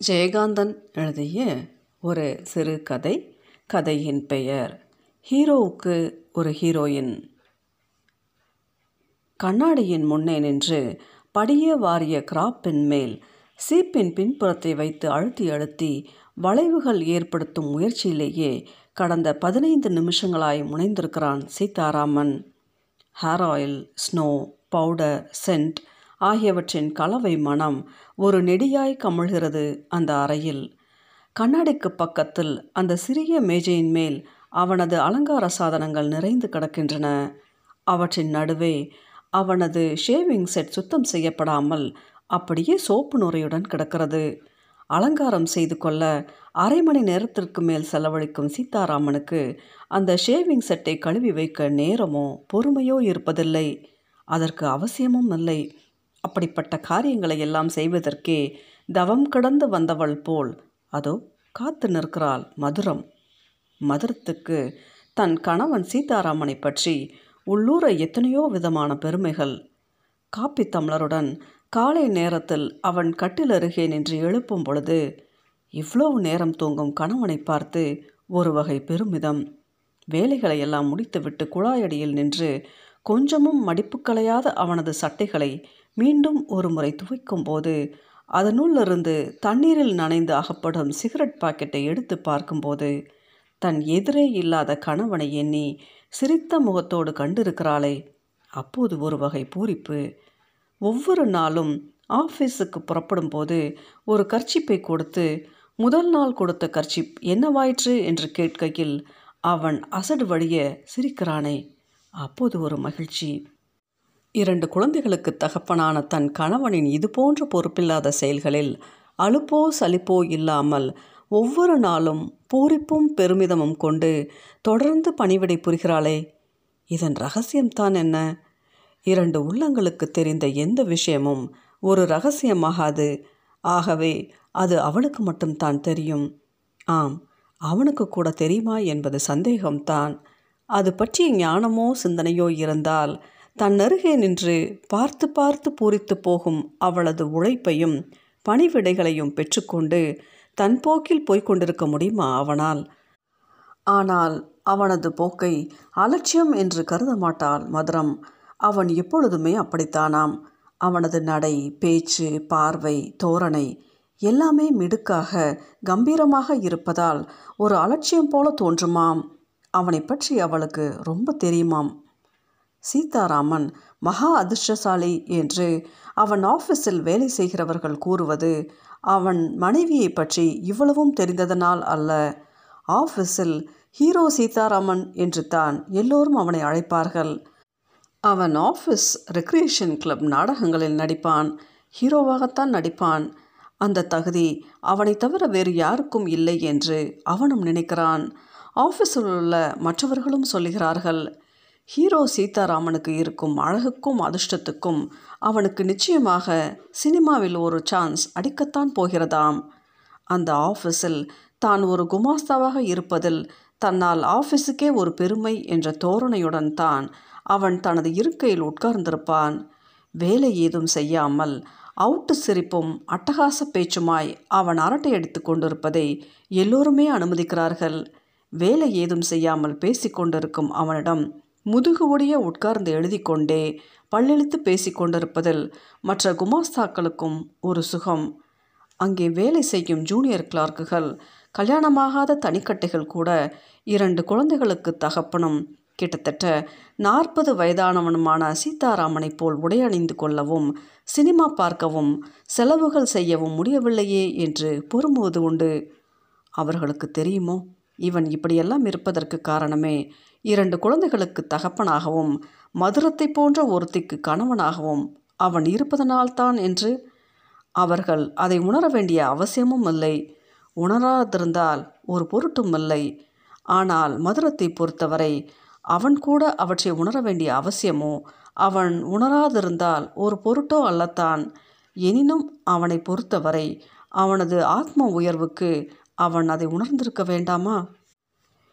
ஜெயகாந்தன் எழுதிய ஒரு சிறுகதை கதையின் பெயர் ஹீரோவுக்கு ஒரு ஹீரோயின். கண்ணாடியின் முன்னே நின்று படிய வாரிய கிராப்பின் மேல் சீப்பின் பின்புறத்தை வைத்து அழுத்தி அழுத்தி வளைவுகள் ஏற்படுத்தும் முயற்சியிலேயே கடந்த பதினைந்து நிமிஷங்களாய் முனைந்திருக்கிறான் Sitaraman. Hair oil snow powder scent ஆகியவற்றின் கலவை மனம் ஒரு நெடியாய் கமழ்கிறது அந்த அறையில். கண்ணாடிக்கு பக்கத்தில் அந்த சிறிய மேஜையின் மேல் அவனது அலங்கார சாதனங்கள் நிறைந்து கிடக்கின்றன. அவற்றின் நடுவே அவனது ஷேவிங் செட் சுத்தம் செய்யப்படாமல் அப்படியே சோப்பு நுரையுடன் கிடக்கிறது. அலங்காரம் செய்து கொள்ள அரை மணி நேரத்திற்கு மேல் செலவழிக்கும் சீதாராமனுக்கு அந்த ஷேவிங் செட்டை கழுவி வைக்க நேரமோ பொறுமையோ இருப்பதில்லை. அதற்கு அவசியமும் இல்லை. அப்படிப்பட்ட காரியங்களை எல்லாம் செய்வதற்கே தவம் கடந்து வந்தவள் போல் அதோ காத்து நிற்கிறாள் மதுரம். மதுரத்துக்கு தன் கணவன் சீதாராமனை பற்றி உள்ளூர எத்தனையோ விதமான பெருமைகள். காப்பி தமிழருடன் காலை நேரத்தில் அவன் கட்டிலருகே நின்று எழுப்பும் பொழுது இவ்வளவு நேரம் தூங்கும் கணவனை பார்த்து ஒரு வகை பெருமிதம். வேலைகளை எல்லாம் முடித்துவிட்டு குழாயடியில் நின்று கொஞ்சமும் மடிப்பு களையாத அவனது சட்டைகளை மீண்டும் ஒரு முறை துவைக்கும் போது அதனுள்ளிருந்து தண்ணீரில் நனைந்து அகப்படும் சிகரெட் பாக்கெட்டை எடுத்து பார்க்கும்போது தன் எதிரே இல்லாத கணவனை எண்ணி சிரித்த முகத்தோடு கண்டிருக்கிறாளே. அப்போது ஒரு வகை பூரிப்பு. ஒவ்வொரு நாளும் ஆஃபீஸுக்கு புறப்படும் போது ஒரு கர்ச்சிப்பை கொடுத்து முதல் நாள் கொடுத்த கர்ச்சிப் என்னவாயிற்று என்று கேட்கையில் அவன் அசடு வழிய சிரிக்கிறானே. அப்போது ஒரு மகிழ்ச்சி. இரண்டு குழந்தைகளுக்கு தகப்பனான தன் கணவனின் இதுபோன்ற பொறுப்பில்லாத செயல்களில் அலுப்போ சலிப்போ இல்லாமல் ஒவ்வொரு நாளும் பூரிப்பும் பெருமிதமும் கொண்டு தொடர்ந்து பணிவிடை புரிகிறாளே. இதன் ரகசியம்தான் என்ன? இரண்டு உள்ளங்களுக்கு தெரிந்த எந்த விஷயமும் ஒரு ரகசியமாகாது. ஆகவே அது அவனுக்கு மட்டும்தான் தெரியும். ஆம் அவனுக்கு கூட தெரியுமா என்பது சந்தேகம்தான். அது பற்றிய ஞானமோ சிந்தனையோ இருந்தால் தன் அருகே நின்று பார்த்து பார்த்து பூரித்து போகும் அவளது உழைப்பையும் பணிவிடைகளையும் பெற்றுக்கொண்டு தன் போக்கில் போய்க் கொண்டிருக்க முடியுமா அவனால்? ஆனால் அவனது போக்கை அலட்சியம் என்று கருத மாட்டாள் மதுரம். அவன் எப்பொழுதுமே அப்படித்தானாம். அவனது நடை பேச்சு பார்வை தோரணை எல்லாமே மிடுக்காக கம்பீரமாக இருப்பதால் ஒரு அலட்சியம் போல தோன்றுமாம். அவனை பற்றி அவளுக்கு ரொம்ப தெரியுமாம். சீதாராமன் மகா அதிர்ஷ்டசாலி என்று அவன் ஆஃபீஸில் வேலை செய்கிறவர்கள் கூறுவது அவன் மனைவியை பற்றி இவ்வளவும் தெரிந்ததனால் அல்ல. ஆஃபீஸில் ஹீரோ சீதாராமன் என்று தான் எல்லோரும் அவனை அழைப்பார்கள். அவன் ஆஃபீஸ் ரெக்ரியேஷன் கிளப் நாடகங்களில் நடிப்பான் ஹீரோவாகத்தான் நடிப்பான். அந்த தகுதி அவனை தவிர வேறு யாருக்கும் இல்லை என்று அவனும் நினைக்கிறான். ஆஃபீஸில் உள்ள மற்றவர்களும் சொல்லுகிறார்கள் ஹீரோ சீதாராமனுக்கு இருக்கும் அழகுக்கும் அதிர்ஷ்டத்துக்கும் அவனுக்கு நிச்சயமாக சினிமாவில் ஒரு சான்ஸ் அடிக்கத்தான் போகிறதாம். அந்த ஆஃபீஸில் தான் ஒரு குமாஸ்தாவாக இருப்பதில் தன்னால் ஆஃபீஸுக்கே ஒரு பெருமை என்ற தோரணையுடன் தான் அவன் தனது இருக்கையில் உட்கார்ந்திருப்பான். வேலை ஏதும் செய்யாமல் அவுட்டு சிரிப்பும் அட்டகாச பேச்சுமாய் அவன் அரட்டை அடித்து கொண்டிருப்பதை எல்லோருமே அனுமதிக்கிறார்கள். வேலை ஏதும் செய்யாமல் பேசிக்கொண்டிருக்கும் அவனிடம் முதுகு ஒடிய உட்கார்ந்து எழுதி கொண்டே பல்லெழுத்து பேசி கொண்டிருப்பதில் மற்ற குமாஸ்தாக்களுக்கும் ஒரு சுகம். அங்கே வேலை செய்யும் ஜூனியர் கிளார்க்குகள் கல்யாணமாகாத தனிக்கட்டைகள் கூட இரண்டு குழந்தைகளுக்கு தகப்பனும் கிட்டத்தட்ட நாற்பது வயதானவனுமான சீதாராமனைப் போல் உடையணிந்து கொள்ளவும் சினிமா பார்க்கவும் செலவுகள் செய்யவும் முடியவில்லையே என்று பொறுமுவது உண்டு. அவர்களுக்கு தெரியுமோ? இவன் இப்படியெல்லாம் இருப்பதற்கு காரணமே இரண்டு குழந்தைகளுக்கு தகப்பனாகவும் மதுரத்தை போன்ற ஒருத்திக்கு கணவனாகவும் அவன் இருப்பதனால்தான் என்று அவர்கள் அதை உணர வேண்டிய அவசியமும் இல்லை. உணராதிருந்தால் ஒரு பொருட்டும் இல்லை. ஆனால் மதுரத்தை பொறுத்தவரை அவன் கூட அவற்றை உணர வேண்டிய அவசியமோ அவன் உணராதிருந்தால் ஒரு பொருட்டோ அல்லத்தான். எனினும் அவனை பொறுத்தவரை அவனது ஆத்ம உயர்வுக்கு அவன் அதை உணர்ந்திருக்க வேண்டாமா?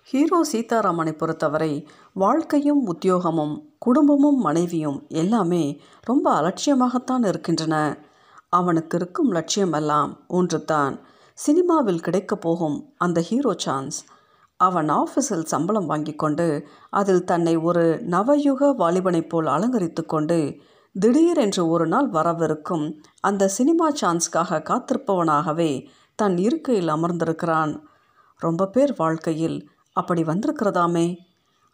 ஹீரோ சீதாராமனை பொறுத்தவரை வாழ்க்கையும் உத்தியோகமும் குடும்பமும் மனைவியும் எல்லாமே ரொம்ப அலட்சியமாகத்தான் இருக்கின்றன. அவனுக்கு இருக்கும் லட்சியமெல்லாம் ஒன்று தான் சினிமாவில் கிடைக்கப் போகும் அந்த ஹீரோ சான்ஸ். அவன் ஆஃபீஸில் சம்பளம் வாங்கி கொண்டு அதில் தன்னை ஒரு நவயுக வாலிபனைப் போல் அலங்கரித்து கொண்டு திடீரென்று ஒரு நாள் வரவிருக்கும் அந்த சினிமா சான்ஸ்க்காக காத்திருப்பவனாகவே தன் இருக்கையில் அமர்ந்திருக்கிறான். ரொம்ப பேர் வாழ்க்கையில் அப்படி வந்திருக்கிறதாமே.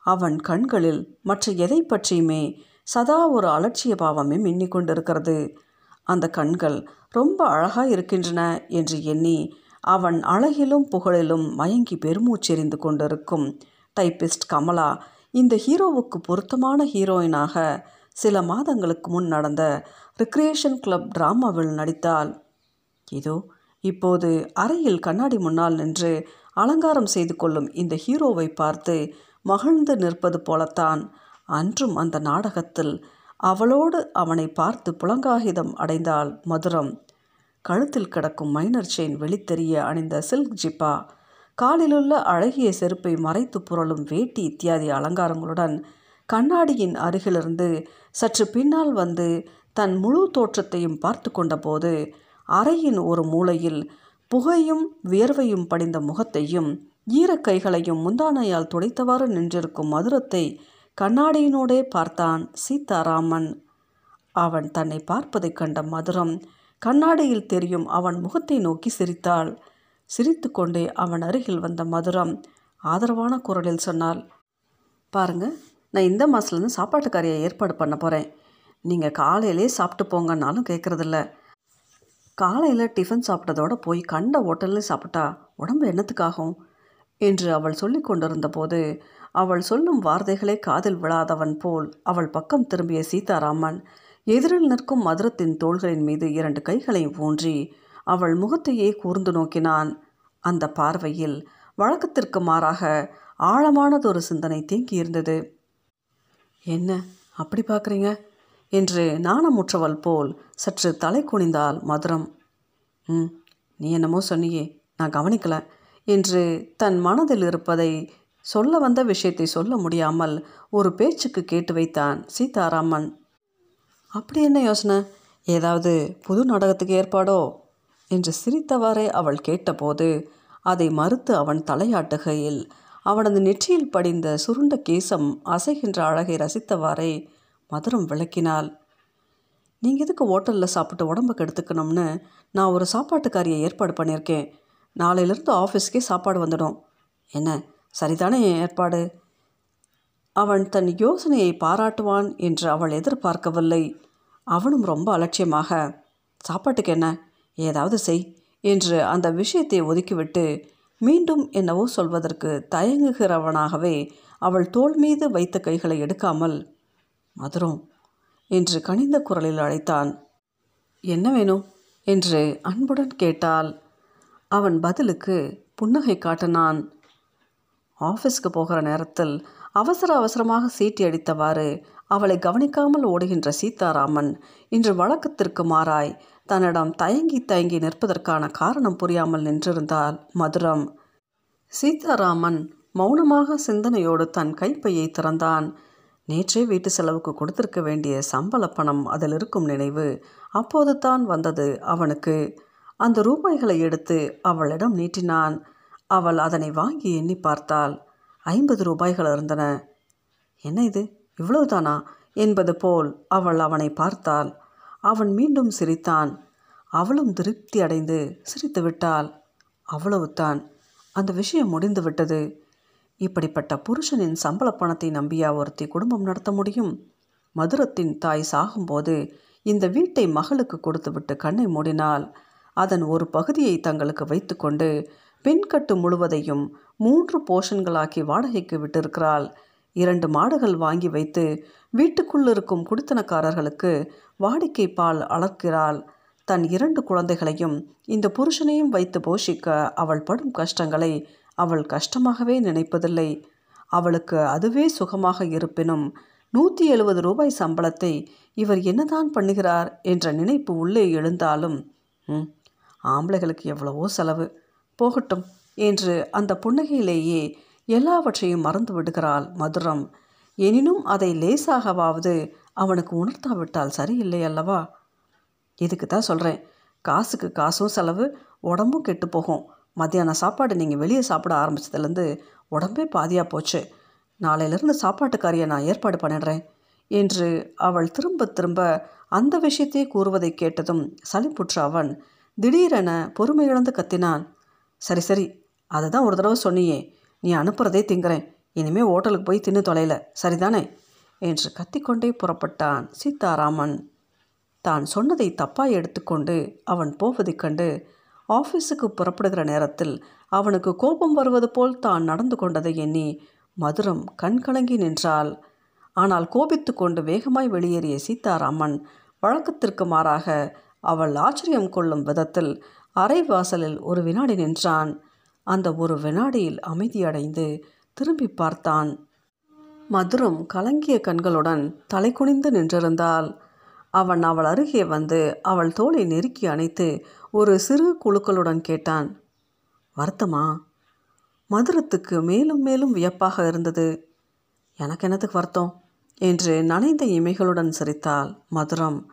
அவன் கண்களில் மற்ற எதை பற்றியுமே சதா ஒரு அலட்சிய பாவமே மின்னிக் கொண்டிருக்கிறது. அந்த கண்கள் ரொம்ப அழகாக இருக்கின்றன என்று எண்ணி அவன் அழகிலும் புகழிலும் மயங்கி பெருமூச்செறிந்து கொண்டிருக்கும். டைப்பிஸ்ட் கமலா இந்த ஹீரோவுக்கு பொருத்தமான ஹீரோயினாக சில மாதங்களுக்கு முன் நடந்த ரிக்ரியேஷன் கிளப் டிராமாவில் நடித்தாள். இதோ இப்போது அறையில் கண்ணாடி முன்னால் நின்று அலங்காரம் செய்து கொள்ளும் இந்த ஹீரோவை பார்த்து மகிழ்ந்து நிற்பது போலத்தான் அன்றும் அந்த நாடகத்தில் அவளோடு அவனை பார்த்து புலங்காகிதம் அடைந்தாள் மதுரம். கழுத்தில் கிடக்கும் மைனர் செயின் வெளித்தெரிய அணிந்த சில்க் ஜிப்பா காலிலுள்ள அழகிய செருப்பை மறைத்து புரளும் வேட்டி இத்தியாதி அலங்காரங்களுடன் கண்ணாடியின் அருகிலிருந்து சற்று பின்னால் வந்து தன் முழு தோற்றத்தையும் பார்த்து கொண்டபோது அறையின் ஒரு மூலையில் புகையும் வியர்வையும் படிந்த முகத்தையும் ஈரக்கைகளையும் முந்தானையால் துடைத்தவாறு நின்றிருக்கும் மதுரத்தை கண்ணாடியினோடே பார்த்தான் சீதாராமன். அவன் தன்னை பார்ப்பதைக் கண்ட மதுரம் கண்ணாடியில் தெரியும் அவன் முகத்தை நோக்கி சிரித்தாள். சிரித்துக்கொண்டே அவன் அருகில் வந்த மதுரம் ஆதரவான குரலில் சொன்னாள் பாருங்க நான் இந்த மாதத்துலேருந்து சாப்பாட்டுக்காரியை ஏற்பாடு பண்ண போகிறேன் நீங்கள் காலையிலே சாப்பிட்டு போங்கன்னாலும் கேட்குறதில்ல காலையில் டிஃபன் சாப்பிட்டதோட போய் கண்ட ஹோட்டலில் சாப்பிட்டா உடம்பு என்னத்துக்காகும்? என்று அவள் சொல்லி கொண்டிருந்த போது அவள் சொல்லும் வார்த்தைகளே காதில் விழாதவன் போல் அவள் பக்கம் திரும்பிய சீதாராமன் எதிரில் நிற்கும் மதுரத்தின் தோள்களின் மீது இரண்டு கைகளை ஊன்றி அவள் முகத்தையே கூர்ந்து நோக்கினான். அந்த பார்வையில் வழக்கத்திற்கு மாறாக ஆழமானதொரு சிந்தனை தேங்கியிருந்தது. என்ன? அப்படி பார்க்குறீங்க? என்று நாணமுற்றவள் போல் சற்று தலை குனிந்தாள் மதுரம். ம் நீ என்னமோ சொன்னியே நான் கவனிக்கல என்று தன் மனதில் இருப்பதை சொல்ல வந்த விஷயத்தை சொல்ல முடியாமல் ஒரு பேச்சுக்கு கேட்டு வைத்தான் சீதாராமன். அப்படி என்ன யோசனை? ஏதாவது புது நாடகத்துக்கு ஏற்பாடோ என்று சிரித்தவாறே அவள் கேட்டபோது அதை மறுத்து அவன் தலையாட்டுகையில் அவனது நெற்றியில் படிந்த சுருண்ட கேசம் அசைகின்ற அழகை ரசித்தவாறே மதுரம் விளக்கினாள். நீங்கள் எதுக்கு ஹோட்டலில் சாப்பிட்டு உடம்பு கெடுத்துக்கணும்னு? நான் ஒரு சாப்பாட்டுக்காரியை ஏற்பாடு பண்ணியிருக்கேன். நாளையிலேருந்து ஆஃபீஸ்க்கே சாப்பாடு வந்துடும். என்ன சரிதானே என் ஏற்பாடு? அவன் தன் யோசனையை பாராட்டுவான் என்று அவள் எதிர்பார்க்கவில்லை. அவனும் ரொம்ப அலட்சியமாக சாப்பாட்டுக்கு என்ன? ஏதாவது செய் என்று அந்த விஷயத்தை ஒதுக்கிவிட்டு மீண்டும் என்னவோ சொல்வதற்கு தயங்குகிறவனாகவே அவள் தோள் மீது வைத்த கைகளை எடுக்காமல் மதுரம். என்று கனிந்த குரலில் அழைத்தான். என்ன வேணும் என்று அன்புடன் கேட்டாள். அவன் பதிலுக்கு புன்னகை காட்டினான். ஆஃபீஸ்க்கு போகிற நேரத்தில் அவசர அவசரமாக சீட்டி அடித்தவாறு அவளை கவனிக்காமல் ஓடுகின்ற சீதாராமன் இன்று வழக்கத்திற்கு மாறாய். தன்னிடம் தயங்கி தயங்கி நிற்பதற்கான காரணம் புரியாமல் நின்றிருந்தால் மதுரம். சீதாராமன் மௌனமாக சிந்தனையோடு தன் கைப்பையை திறந்தான். நேற்றே வீட்டு செலவுக்கு கொடுத்திருக்க வேண்டிய சம்பள பணம் அதில் இருக்கும் நினைவு. அப்போது தான் வந்தது. அவனுக்கு அந்த ரூபாய்களை எடுத்து அவளிடம் நீட்டினான். அவள் அதனை வாங்கி எண்ணி பார்த்தாள். ஐம்பது ரூபாய்கள் இருந்தன. என்ன இது? இவ்வளவுதானா? என்பது போல் அவள் அவனை பார்த்தாள். அவன் மீண்டும் சிரித்தான். அவளும் திருப்தி அடைந்து சிரித்து விட்டாள் அவ்வளவுதான். அந்த விஷயம் முடிந்து விட்டது இப்படிப்பட்ட புருஷனின் சம்பள பணத்தை நம்பியா ஒருத்தி குடும்பம் நடத்த முடியும்? மதுரத்தின் தாய் சாகும்போது இந்த வீட்டை மகளுக்கு கொடுத்துவிட்டு கண்ணை மூடினால் அதன் ஒரு பகுதியை தங்களுக்கு வைத்துக்கொண்டு பெண்கட்டு முழுவதையும் மூன்று போஷன்களாக்கி வாடகைக்கு விட்டிருக்கிறாள். இரண்டு மாடுகள் வாங்கி வைத்து வீட்டுக்குள்ளிருக்கும் குடித்தனக்காரர்களுக்கு வாடிக்கை பால் அளர்க்கிறாள் தன் இரண்டு குழந்தைகளையும் இந்த புருஷனையும் வைத்து போஷிக்க அவள் படும் கஷ்டங்களை அவள் கஷ்டமாகவே நினைப்பதில்லை. அவளுக்கு அதுவே சுகமாக இருப்பினும் நூற்றி எழுபது ரூபாய் சம்பளத்தை இவர் என்னதான் பண்ணுகிறார் என்ற நினைப்பு உள்ளே எழுந்தாலும் ம் ஆம்பளைகளுக்கு எவ்வளவோ செலவு. போகட்டும் என்று அந்த புன்னகையிலேயே எல்லாவற்றையும் மறந்து விடுகிறாள் மதுரம். எனினும் அதை லேசாகவாவது அவனுக்கு உணர்த்தாவிட்டால் சரியில்லை அல்லவா? இதுக்கு தான் சொல்கிறேன் காசுக்கு காசும் செலவு உடம்பும் கெட்டு போகும். மத்தியான சாப்பாடு நீங்கள் வெளியே சாப்பிட ஆரம்பிச்சதுலேருந்து உடம்பே பாதியாக போச்சு. நாளையிலேருந்து சாப்பாட்டுக்காரியை நான் ஏற்பாடு பண்ணிடுறேன் என்று அவள் திரும்ப திரும்ப அந்த விஷயத்தையே கூறுவதை கேட்டதும் சலிப்புற்ற அவன் திடீரென பொறுமையிழந்து கத்தினான். சரி சரி அதை தான் ஒரு தடவை சொன்னியே நீ அனுப்புறதே திங்குறேன் இனிமே ஹோட்டலுக்கு போய் தின்னு தொலைல சரிதானே? என்று கத்திக்கொண்டே புறப்பட்டான் சீதாராமன். தான் சொன்னதை தப்பாய் எடுத்துக்கொண்டு அவன் போவதைக் கண்டு ஆஃபீஸுக்கு புறப்படுகிற நேரத்தில் அவனுக்கு கோபம் வருவது போல் தான் நடந்து கொண்டதை எண்ணி மதுரம் கண்கலங்கி நின்றாள். ஆனால் கோபித்து கொண்டு வேகமாய் வெளியேறிய சீதாராமன் வழக்கத்திற்கு மாறாக அவள் ஆச்சரியம் கொள்ளும் விதத்தில் அறை வாசலில் ஒரு வினாடி நின்றான். அந்த ஒரு வினாடியில் அமைதியடைந்து திரும்பி பார்த்தான். மதுரம் கலங்கிய கண்களுடன் தலை குனிந்து நின்றிருந்தாள். அவன் அவள் அருகே வந்து அவள் தோலை நெருக்கி அணைத்து ஒரு சிறு குழுக்களுடன் கேட்டான். வருத்தமா? மதுரத்துக்கு மேலும் மேலும் வியப்பாக இருந்தது. எனக்கு என்னத்துக்கு வருத்தம்? என்று நனைந்த இமைகளுடன் சிரித்தாள் மதுரம்.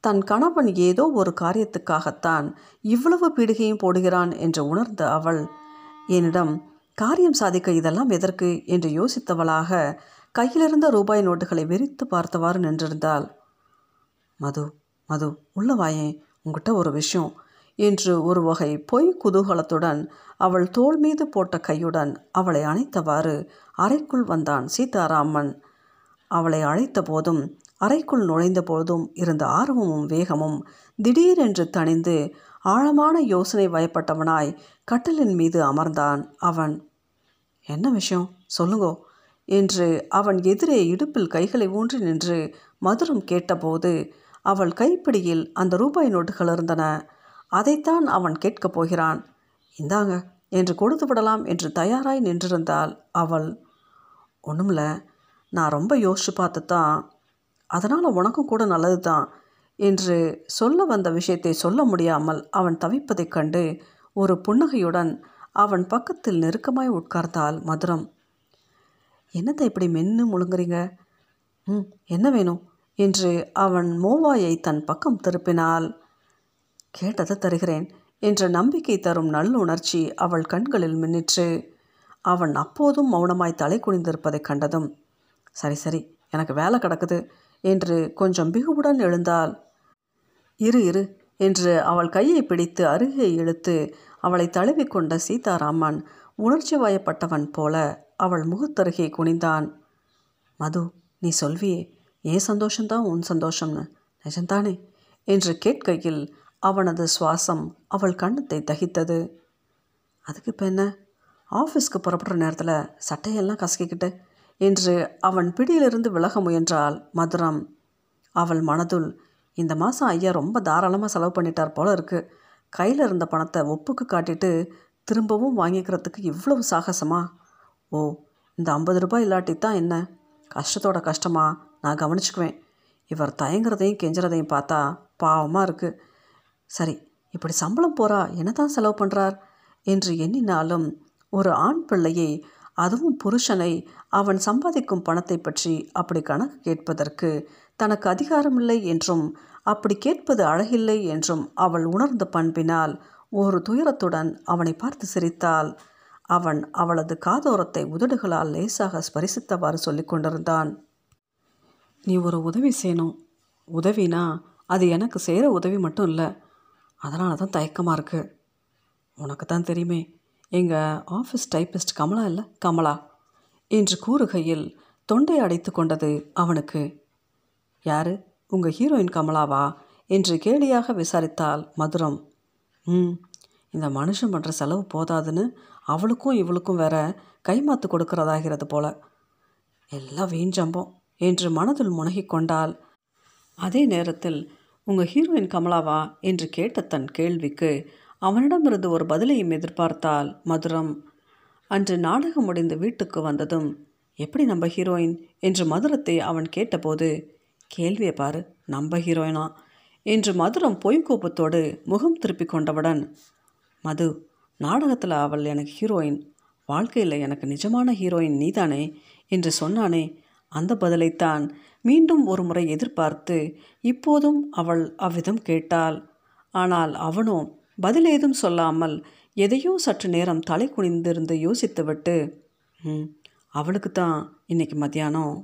தன் கணவன் ஏதோ ஒரு காரியத்துக்காகத்தான் இவ்வளவு பீடிகையும் போடுகிறான் என்று உணர்ந்த அவள். என்னிடம் காரியம் சாதிக்க இதெல்லாம் எதற்கு? என்று யோசித்தவளாக கையிலிருந்த ரூபாய் நோட்டுகளை விரித்து பார்த்தவாறு நின்றிருந்தாள். மது மது உள்ள வாயேன். உங்ககிட்ட ஒரு விஷயம். என்று ஒரு வகை பொய் குதூகலத்துடன் அவள் தோள் மீது போட்ட கையுடன் அவளை அணைத்தவாறு அறைக்குள் வந்தான் சீதாராமன். அவளை அழைத்த போதும் அறைக்குள் நுழைந்த போதும் இருந்த ஆர்வமும் வேகமும் திடீரென்று தணிந்து ஆழமான யோசனை வயப்பட்டவனாய் கட்டிலின் மீது அமர்ந்தான் அவன். என்ன விஷயம்? சொல்லுங்கோ என்று அவன் எதிரே இடுப்பில் கைகளை ஊன்றி நின்று மதுரம் கேட்டபோது அவள் கைப்பிடியில் அந்த ரூபாய் நோட்டுகள் இருந்தன. அதைத்தான் அவன் கேட்கப் போகிறான். இந்தாங்க என்று கொடுத்து விடலாம் என்று தயாராய் நின்றிருந்தாள் அவள். ஒன்றுமில்ல நான் ரொம்ப யோசிச்சு பார்த்து தான் அதனால் உனக்கும் கூட நல்லது தான் என்று சொல்ல வந்த விஷயத்தை சொல்ல முடியாமல் அவன் தவிப்பதைக் கண்டு ஒரு புன்னகையுடன் அவன் பக்கத்தில் நெருக்கமாய் உட்கார்ந்தாள் மதுரம். என்னத்தை இப்படி மென்று முழுங்குறீங்க? ம் என்ன வேணும்? என்று அவன் மோவாயை தன் பக்கம் திருப்பினாள். கேட்டதை தருகிறேன் என்ற நம்பிக்கை தரும் நல்லுணர்ச்சி அவள் கண்களில் மின்னிற்று. அவன் அப்போதும் மௌனமாய் தலை குனிந்திருப்பதைக் கண்டதும் சரி சரி எனக்கு வேலை கிடக்குது என்று கொஞ்சம் பிகுவுடன் எழுந்தாள். இரு இரு என்று அவள் கையை பிடித்து அருகே இழுத்து அவளை தழுவிக்கொண்ட சீதாராமன் உணர்ச்சி வயப்பட்டவன் போல அவள் முகத்தருகே குனிந்தான். மது நீ சொல்வியே ஏன் சந்தோஷம்தான் உன் சந்தோஷம்னு? நிஜம்தானே? என்று கேட்கையில் அவனது சுவாசம் அவள் கண்ணத்தை தகித்தது. அதுக்கு இப்போ என்ன? ஆஃபீஸ்க்கு புறப்படுற நேரத்தில் சட்டையெல்லாம் கசக்கிக்கிட்டு என்று அவன் பிடியிலிருந்து விலக முயன்றாள் மதுரம். அவள் மனதுள் இந்த மாதம் ஐயா ரொம்ப தாராளமாக செலவு பண்ணிட்டார் போல இருக்குது கையில் இருந்த பணத்தை ஒப்புக்கு காட்டிட்டு திரும்பவும் வாங்கிக்கிறதுக்கு இவ்வளவு சாகசமா? ஓ இந்த ஐம்பது ரூபாய் இல்லாட்டி தான் என்ன? கஷ்டத்தோட கஷ்டமா? நான் கவனிச்சுக்குவேன். இவர் தயங்குறதையும் கெஞ்சுறதையும் பார்த்தா பாவமாக இருக்குது சரி இப்படி சம்பளம் போகிறா என்ன தான் செலவு பண்ணுறார் என்று எண்ணினாலும் ஒரு ஆண் பிள்ளையை அதுவும் புருஷனை அவன் சம்பாதிக்கும் பணத்தை பற்றி அப்படி கணக்கு கேட்பதற்கு தனக்கு அதிகாரமில்லை என்றும் அப்படி கேட்பது அழகில்லை என்றும் அவள் உணர்ந்த பண்பினால் ஒரு துயரத்துடன் அவனை பார்த்து சிரித்தாள். அவன் அவளது காதோரத்தை உதடுகளால் லேசாக ஸ்பரிசித்தவாறு சொல்லிக் கொண்டிருந்தான். நீ ஒரு உதவி செய்யணும். உதவினா அது எனக்கு செய்கிற உதவி மட்டும் இல்லை. அதனால தான் தயக்கமாக இருக்குது உனக்கு தான் தெரியுமே எங்கள் ஆஃபீஸ் டைப்பிஸ்ட் கமலா இல்லை? கமலா என்று கூறுகையில் தொண்டை அடைத்து கொண்டது அவனுக்கு. யார்? உங்கள் ஹீரோயின் கமலாவா? என்று கேலியாக விசாரித்தாள் மதுரம். ம் இந்த மனுஷன் பண்ணுற செலவு போதாதுன்னு அவளுக்கும் இவளுக்கும் வேற கைமாத்து கொடுக்கறதாகிறது போல. எல்லாம் வீண் ஜம்பம் என்று மனதில் முனகிக்கொண்டால் அதே நேரத்தில் உங்கள் ஹீரோயின் கமலாவா என்று கேட்ட தன் கேள்விக்கு அவனிடமிருந்து ஒரு பதிலையும் எதிர்பார்த்தால் மதுரம். அன்று நாடகம் முடிந்து வீட்டுக்கு வந்ததும் எப்படி நம்ம ஹீரோயின்? என்று மதுரத்தை அவன் கேட்டபோது கேள்வியை பாரு நம்ம ஹீரோயினா? என்று மதுரம் பொய்கோப்பத்தோடு முகம் திருப்பி கொண்டவுடன் மது நாடகத்தில் அவள் எனக்கு ஹீரோயின் வாழ்க்கையில் எனக்கு நிஜமான ஹீரோயின் நீதானே? என்று சொன்னானே. அந்த பதிலைத்தான் மீண்டும் ஒரு முறை எதிர்பார்த்து இப்போதும் அவள் அவ்விதம் கேட்டாள். ஆனால் அவனோ பதில் ஏதும் சொல்லாமல் எதையோ சற்று நேரம் தலை குனிந்திருந்து யோசித்துவிட்டு ம் அவளுக்கு தான் இன்னைக்கு மத்தியானம்.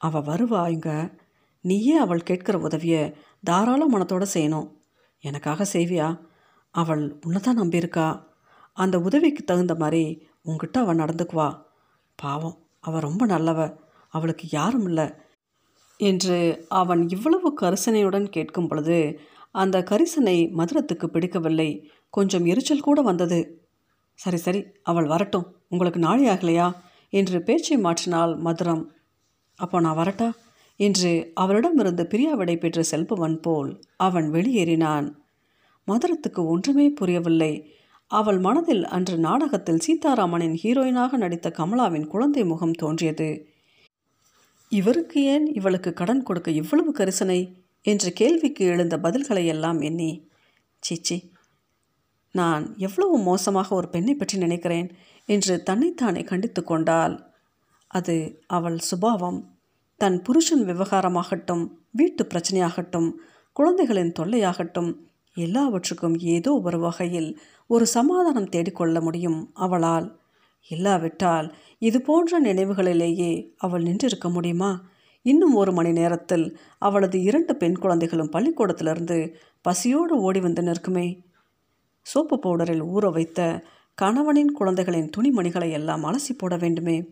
அவள் வருவா இங்க. நீயே அவள் கேட்குற உதவியை தாராள மனத்தோட செய்யணும். எனக்காக செய்வியா? அவள் உன்னை தான் நம்பியிருக்கா. அந்த உதவிக்கு தகுந்த மாதிரி உங்ககிட்ட அவள் நடந்துக்குவா. பாவம் அவள் ரொம்ப நல்லவ. அவளுக்கு யாரும் இல்லை. என்று அவன் இவ்வளவு கரிசனையுடன் கேட்கும் பொழுது அந்த கரிசனை மதுரத்துக்கு பிடிக்கவில்லை. கொஞ்சம் எரிச்சல் கூட வந்தது. சரி சரி அவள் வரட்டும். உங்களுக்கு நாளை ஆகலையா? என்று பேச்சை மாற்றினாள் மதுரம். அப்போ நான் வரட்டா? என்று அவளிடமிருந்து பிரியாவிடை பெற்று செல்பவன் போல் அவன் வெளியேறினான். மதுரத்துக்கு ஒன்றுமே புரியவில்லை. அவள் மனதில் அன்று நாடகத்தில் சீதாராமனின் ஹீரோயினாக நடித்த கமலாவின் குழந்தை முகம் தோன்றியது. இவருக்கு ஏன் இவளுக்கு கடன் கொடுக்க இவ்வளவு கரிசனை? என்ற கேள்விக்கு எழுந்த பதில்களை எல்லாம் எண்ணி சீச்சி நான் எவ்வளவு மோசமாக ஒரு பெண்ணை பற்றி நினைக்கிறேன்? என்று தன்னைத்தானே கண்டித்து கொண்டால் அது அவள் சுபாவம். தன் புருஷன் விவகாரமாகட்டும் வீட்டு பிரச்சனையாகட்டும் குழந்தைகளின் தொல்லையாகட்டும் எல்லாவற்றுக்கும் ஏதோ ஒரு வகையில் ஒரு சமாதானம் தேடிக்கொள்ள முடியும் அவளால். இல்லாவிட்டால் இது போன்ற நினைவுகளிலேயே அவள் நின்றிருக்க முடியுமா? இன்னும் ஒரு மணி நேரத்தில் அவளது இரண்டு பெண் குழந்தைகளும் பள்ளிக்கூடத்திலிருந்து பசியோடு ஓடி வந்து நிற்குமே. சோப்பு பவுடரில் ஊற வைத்த கணவனின் குழந்தைகளின் துணிமணிகளை எல்லாம் அலசி போட வேண்டுமே.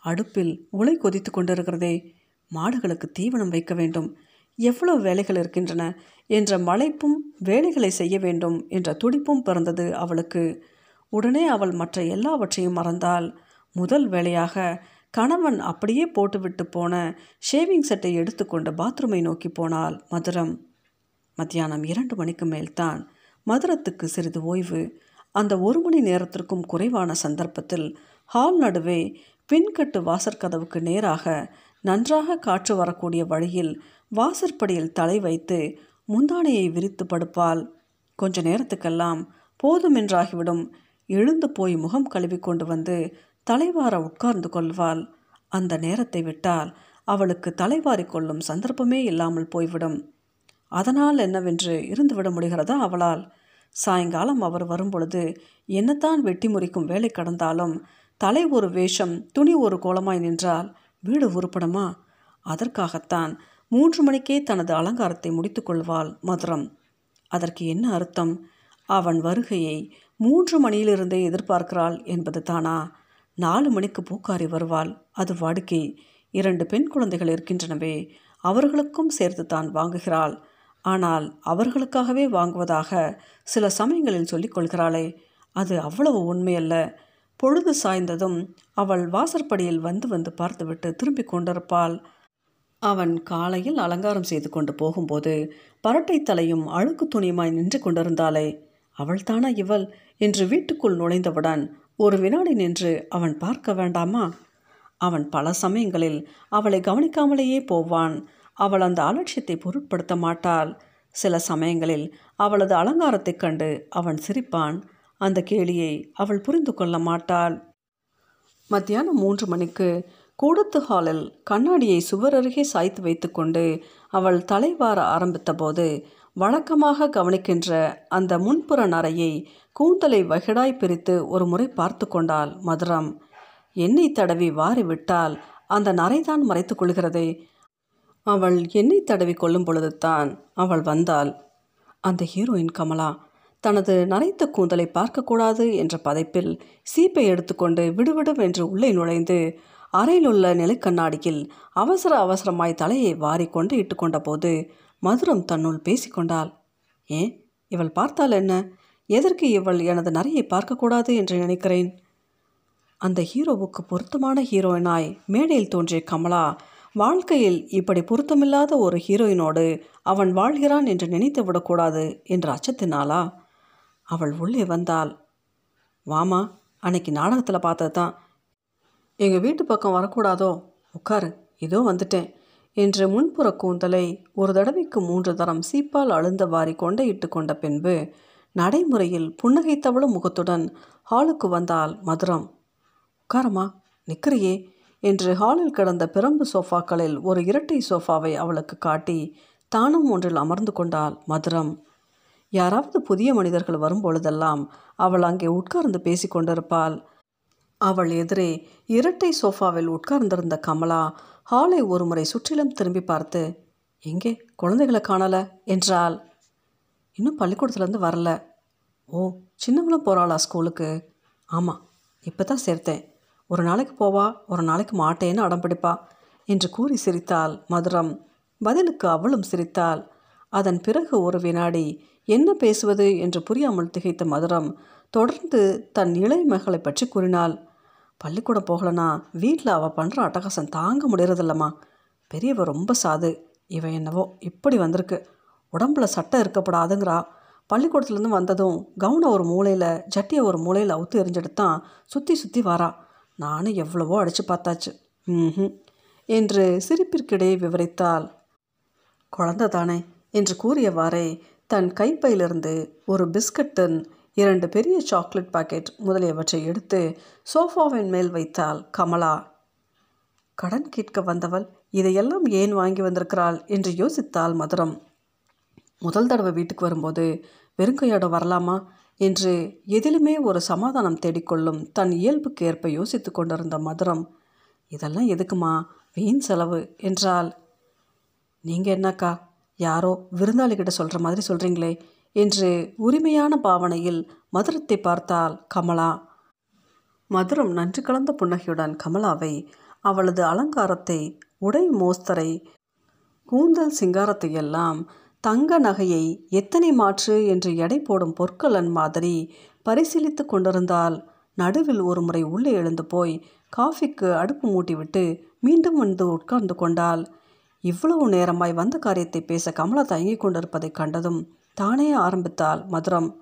அடுப்பில் உலை கொதித்து கொண்டிருக்கிறதே. மாடுகளுக்கு தீவனம் வைக்க வேண்டும். எவ்வளவு வேலைகள் இருக்கின்றன? என்ற மலைப்பும் வேலைகளை செய்ய வேண்டும் என்ற துடிப்பும் பிறந்தது அவளுக்கு. உடனே அவள் மற்ற எல்லாவற்றையும் மறந்தாள். முதல் வேளையாக கணவன் அப்படியே போட்டுவிட்டு போன ஷேவிங் செட்டை எடுத்துக்கொண்டு பாத்ரூமை நோக்கி போனாள் மதுரம். மத்தியானம் இரண்டு மணிக்கு மேல்தான். மதுரத்துக்கு சிறிது ஓய்வு. அந்த ஒரு மணி நேரத்திற்கும் குறைவான சந்தர்ப்பத்தில் ஹால் நடுவே பின்கட்டு வாசற்கதவுக்கு நேராக நன்றாக காற்று வரக்கூடிய வழியில் வாசற்படியில் தலை வைத்து முந்தானையை விரித்து படுப்பாள். கொஞ்ச நேரத்துக்கெல்லாம் போதுமென்றாகிவிடும் எழுந்து போய் முகம் கழுவி கொண்டு வந்து தலைவார உட்கார்ந்து கொள்வாள். அந்த நேரத்தை விட்டால் அவளுக்கு தலைவாரி கொள்ளும் சந்தர்ப்பமே இல்லாமல் போய்விடும். அதனால் என்னவென்று இருந்துவிட முடிகிறதா அவளால்? சாயங்காலம் அவர் வரும்பொழுது என்னத்தான் வெட்டி முறிக்கும் வேலை கடந்தாலும் தலை ஒரு வேஷம் துணி ஒரு கோலமாய் நின்றால் வீடு உருப்படமா? அதற்காகத்தான் மூன்று மணிக்கே தனது அலங்காரத்தை முடித்துக்கொள்வாள் மதுரம். அதற்கு என்ன அர்த்தம்? அவன் வருகையை மூன்று மணியிலிருந்தே எதிர்பார்க்கிறாள் என்பது தானா? நாலு மணிக்கு பூக்காரி வருவாள். அது வாடிக்கை. இரண்டு பெண் குழந்தைகள் இருக்கின்றனவே. அவர்களுக்கும் சேர்த்து தான் வாங்குகிறாள். ஆனால் அவர்களுக்காகவே வாங்குவதாக சில சமயங்களில் சொல்லிக் கொள்கிறாளே. அது அவ்வளவு உண்மையல்ல. பொழுது சாய்ந்ததும் அவள் வாசற்படியில் வந்து வந்து பார்த்துவிட்டு திரும்பிக் கொண்டிருப்பாள். அவன் காலையில் அலங்காரம் செய்து கொண்டு போகும்போது பரட்டை தலையும் அழுக்கு துணியுமாய் நின்று கொண்டிருந்தாளே. அவள்தானா இவள்? என்று வீட்டுக்குள் நுழைந்தவுடன் ஒரு வினாடி நின்று அவன் பார்க்க வேண்டாமா? அவன் பல சமயங்களில் அவளை கவனிக்காமலேயே போவான். அவள் அந்த அலட்சியத்தை பொருட்படுத்த மாட்டாள். சில சமயங்களில் அவளது அலங்காரத்தைக் கண்டு அவன் சிரிப்பான். அந்த கேலியை அவள் புரிந்து கொள்ள மாட்டாள். மத்தியானம் மூன்று மணிக்கு கூடத்து ஹாலில் கண்ணாடியை சுவர் அருகே சாய்த்து வைத்துக்கொண்டு அவள் தலைவார ஆரம்பித்தபோது வழக்கமாக கவனிக்கின்ற அந்த முன்புற நரையை கூந்தலை வகிடாய் பிரித்து ஒரு முறை பார்த்து கொண்டாள் மதுரம். எண்ணெய் தடவி வாரி விட்டால் அந்த நரைதான் மறைத்து கொள்கிறதே? அவள் எண்ணெய் தடவி கொள்ளும் பொழுதுதான் அவள் வந்தாள் அந்த ஹீரோயின் கமலா தனது நரைத்த கூந்தலை பார்க்கக்கூடாது என்ற பதைப்பில் சீப்பை எடுத்துக்கொண்டு விடுவிடும் என்று உள்ளே நுழைந்து அறையிலுள்ள நிலைக்கண்ணாடியில் அவசர அவசரமாய் தலையை வாரிக்கொண்டு இட்டுக்கொண்ட போது மதுரம் தன்னுள் பேசிக்கொண்டாள். ஏன் இவள் பார்த்தால் என்ன? எதற்கு இவள் எனது நரையை பார்க்கக்கூடாது என்று நினைக்கிறேன்? அந்த ஹீரோவுக்கு பொருத்தமான ஹீரோயினாய் மேடையில் தோன்றிய கமலா வாழ்க்கையில் இப்படி பொருத்தமில்லாத ஒரு ஹீரோயினோடு அவன் வாழ்கிறான் என்று நினைத்து விடக்கூடாது என்ற அச்சத்தினாலா அவள் உள்ளே வந்தாள். வாமா அன்னைக்கு நாடகத்தில் பார்த்தது தான் எங்கள் வீட்டு பக்கம் வரக்கூடாதோ? உட்காரு இதோ வந்துட்டேன். என்று முன்புற கூந்தலை ஒரு தடவைக்கு மூன்று தரம் சீப்பால் அழுந்த வாரி கொண்டையிட்டு கொண்ட பின்பு நடைமுறையில் புன்னகைத்தவளும் முகத்துடன் ஹாலுக்கு வந்தால் மதுரம். உட்காரமா நிற்கிறியே என்று ஹாலில் கிடந்த பிரம்பு சோஃபாக்களில் ஒரு இரட்டை சோஃபாவை அவளுக்கு காட்டி தானும் ஒன்றில் அமர்ந்து கொண்டாள் மதுரம். யாராவது புதிய மனிதர்கள் வரும்பொழுதெல்லாம் அவள் அங்கே உட்கார்ந்து பேசி கொண்டிருப்பாள். அவள் எதிரே இரட்டை சோஃபாவில் உட்கார்ந்திருந்த கமலா ஹாலை ஒருமுறை சுற்றிலும் திரும்பி பார்த்து எங்கே? குழந்தைகளை காணலை? என்றாள். இன்னும் பள்ளிக்கூடத்துலேருந்து வரல. ஓ சின்னவளும் போகிறாளா ஸ்கூலுக்கு? ஆமாம் இப்போ தான் சேர்த்தேன். ஒரு நாளைக்கு போவா ஒரு நாளைக்கு மாட்டேன்னு அடம் பிடிப்பா என்று கூறி சிரித்தாள் மதுரம். பதிலுக்கு அவளும் சிரித்தாள். அதன் பிறகு ஒரு வினாடி என்ன பேசுவது? என்று புரியாமல் திகைத்த மதுரம் தொடர்ந்து தன் இளைய மகளை பற்றி கூறினாள். பள்ளிக்கூடம் போகலனா வீட்டில் அவள் பண்ணுற அட்டகாசம் தாங்க முடியறதில்லம்மா. பெரியவ ரொம்ப சாது. இவன் என்னவோ இப்படி வந்திருக்கு. உடம்புல சட்டை இருக்கப்படாதுங்கிறா. பள்ளிக்கூடத்துலேருந்து வந்ததும் கவுனை ஒரு மூலையில் ஜட்டியை ஒரு மூலையில் அவுத்து எறிஞ்செடுத்தான் சுற்றி சுற்றி வரா. நானும் எவ்வளவோ அடித்து பார்த்தாச்சு. ம் என்று சிரிப்பிற்கிடையே விவரித்தாள். குழந்தை தானே என்று கூறியவாறே தன் கைப்பையிலிருந்து ஒரு பிஸ்கட்டின் இரண்டு பெரிய சாக்லேட் பாக்கெட் முதலியவற்றை எடுத்து சோஃபாவின் மேல் வைத்தாள் கமலா. கடன் கேட்க வந்தவள் இதையெல்லாம் ஏன் வாங்கி வந்திருக்கிறாள்? என்று யோசித்தாள் மதுரம். முதல் தடவை வீட்டுக்கு வரும்போது வெறுங்கையோட வரலாமா? என்று எதிலுமே ஒரு சமாதானம் தேடிக்கொள்ளும் தன் இயல்புக்கு ஏற்ப யோசித்து கொண்டிருந்த மதுரம். இதெல்லாம் எதுக்குமா? வீண் செலவு என்றால் நீங்கள் என்னக்கா? யாரோ விருந்தாளிகிட்ட சொல்கிற மாதிரி சொல்கிறீங்களே என்று உரிமையான பாவனையில் மதுரத்தை பார்த்தாள் கமலா. மதுரம் நன்றி கலந்த புன்னகையுடன் கமலாவை அவளது அலங்காரத்தை உடை மோஸ்தரை கூந்தல் சிங்காரத்தை எல்லாம் தங்க நகையை எத்தனை மாற்று என்று எடை போடும் பொற்கலன் மாதிரி பரிசீலித்து கொண்டிருந்தால் நடுவில் ஒரு முறை உள்ளே எழுந்து போய் காஃபிக்கு அடுப்பு மூட்டிவிட்டு மீண்டும் வந்து உட்கார்ந்து கொண்டாள். இவ்வளவு நேரமாய் வந்த காரியத்தை பேச கமலா தயங்கிக் கொண்டிருப்பதைக் கண்டதும் தானே ஆரம்பித்தாள் மதுரம்.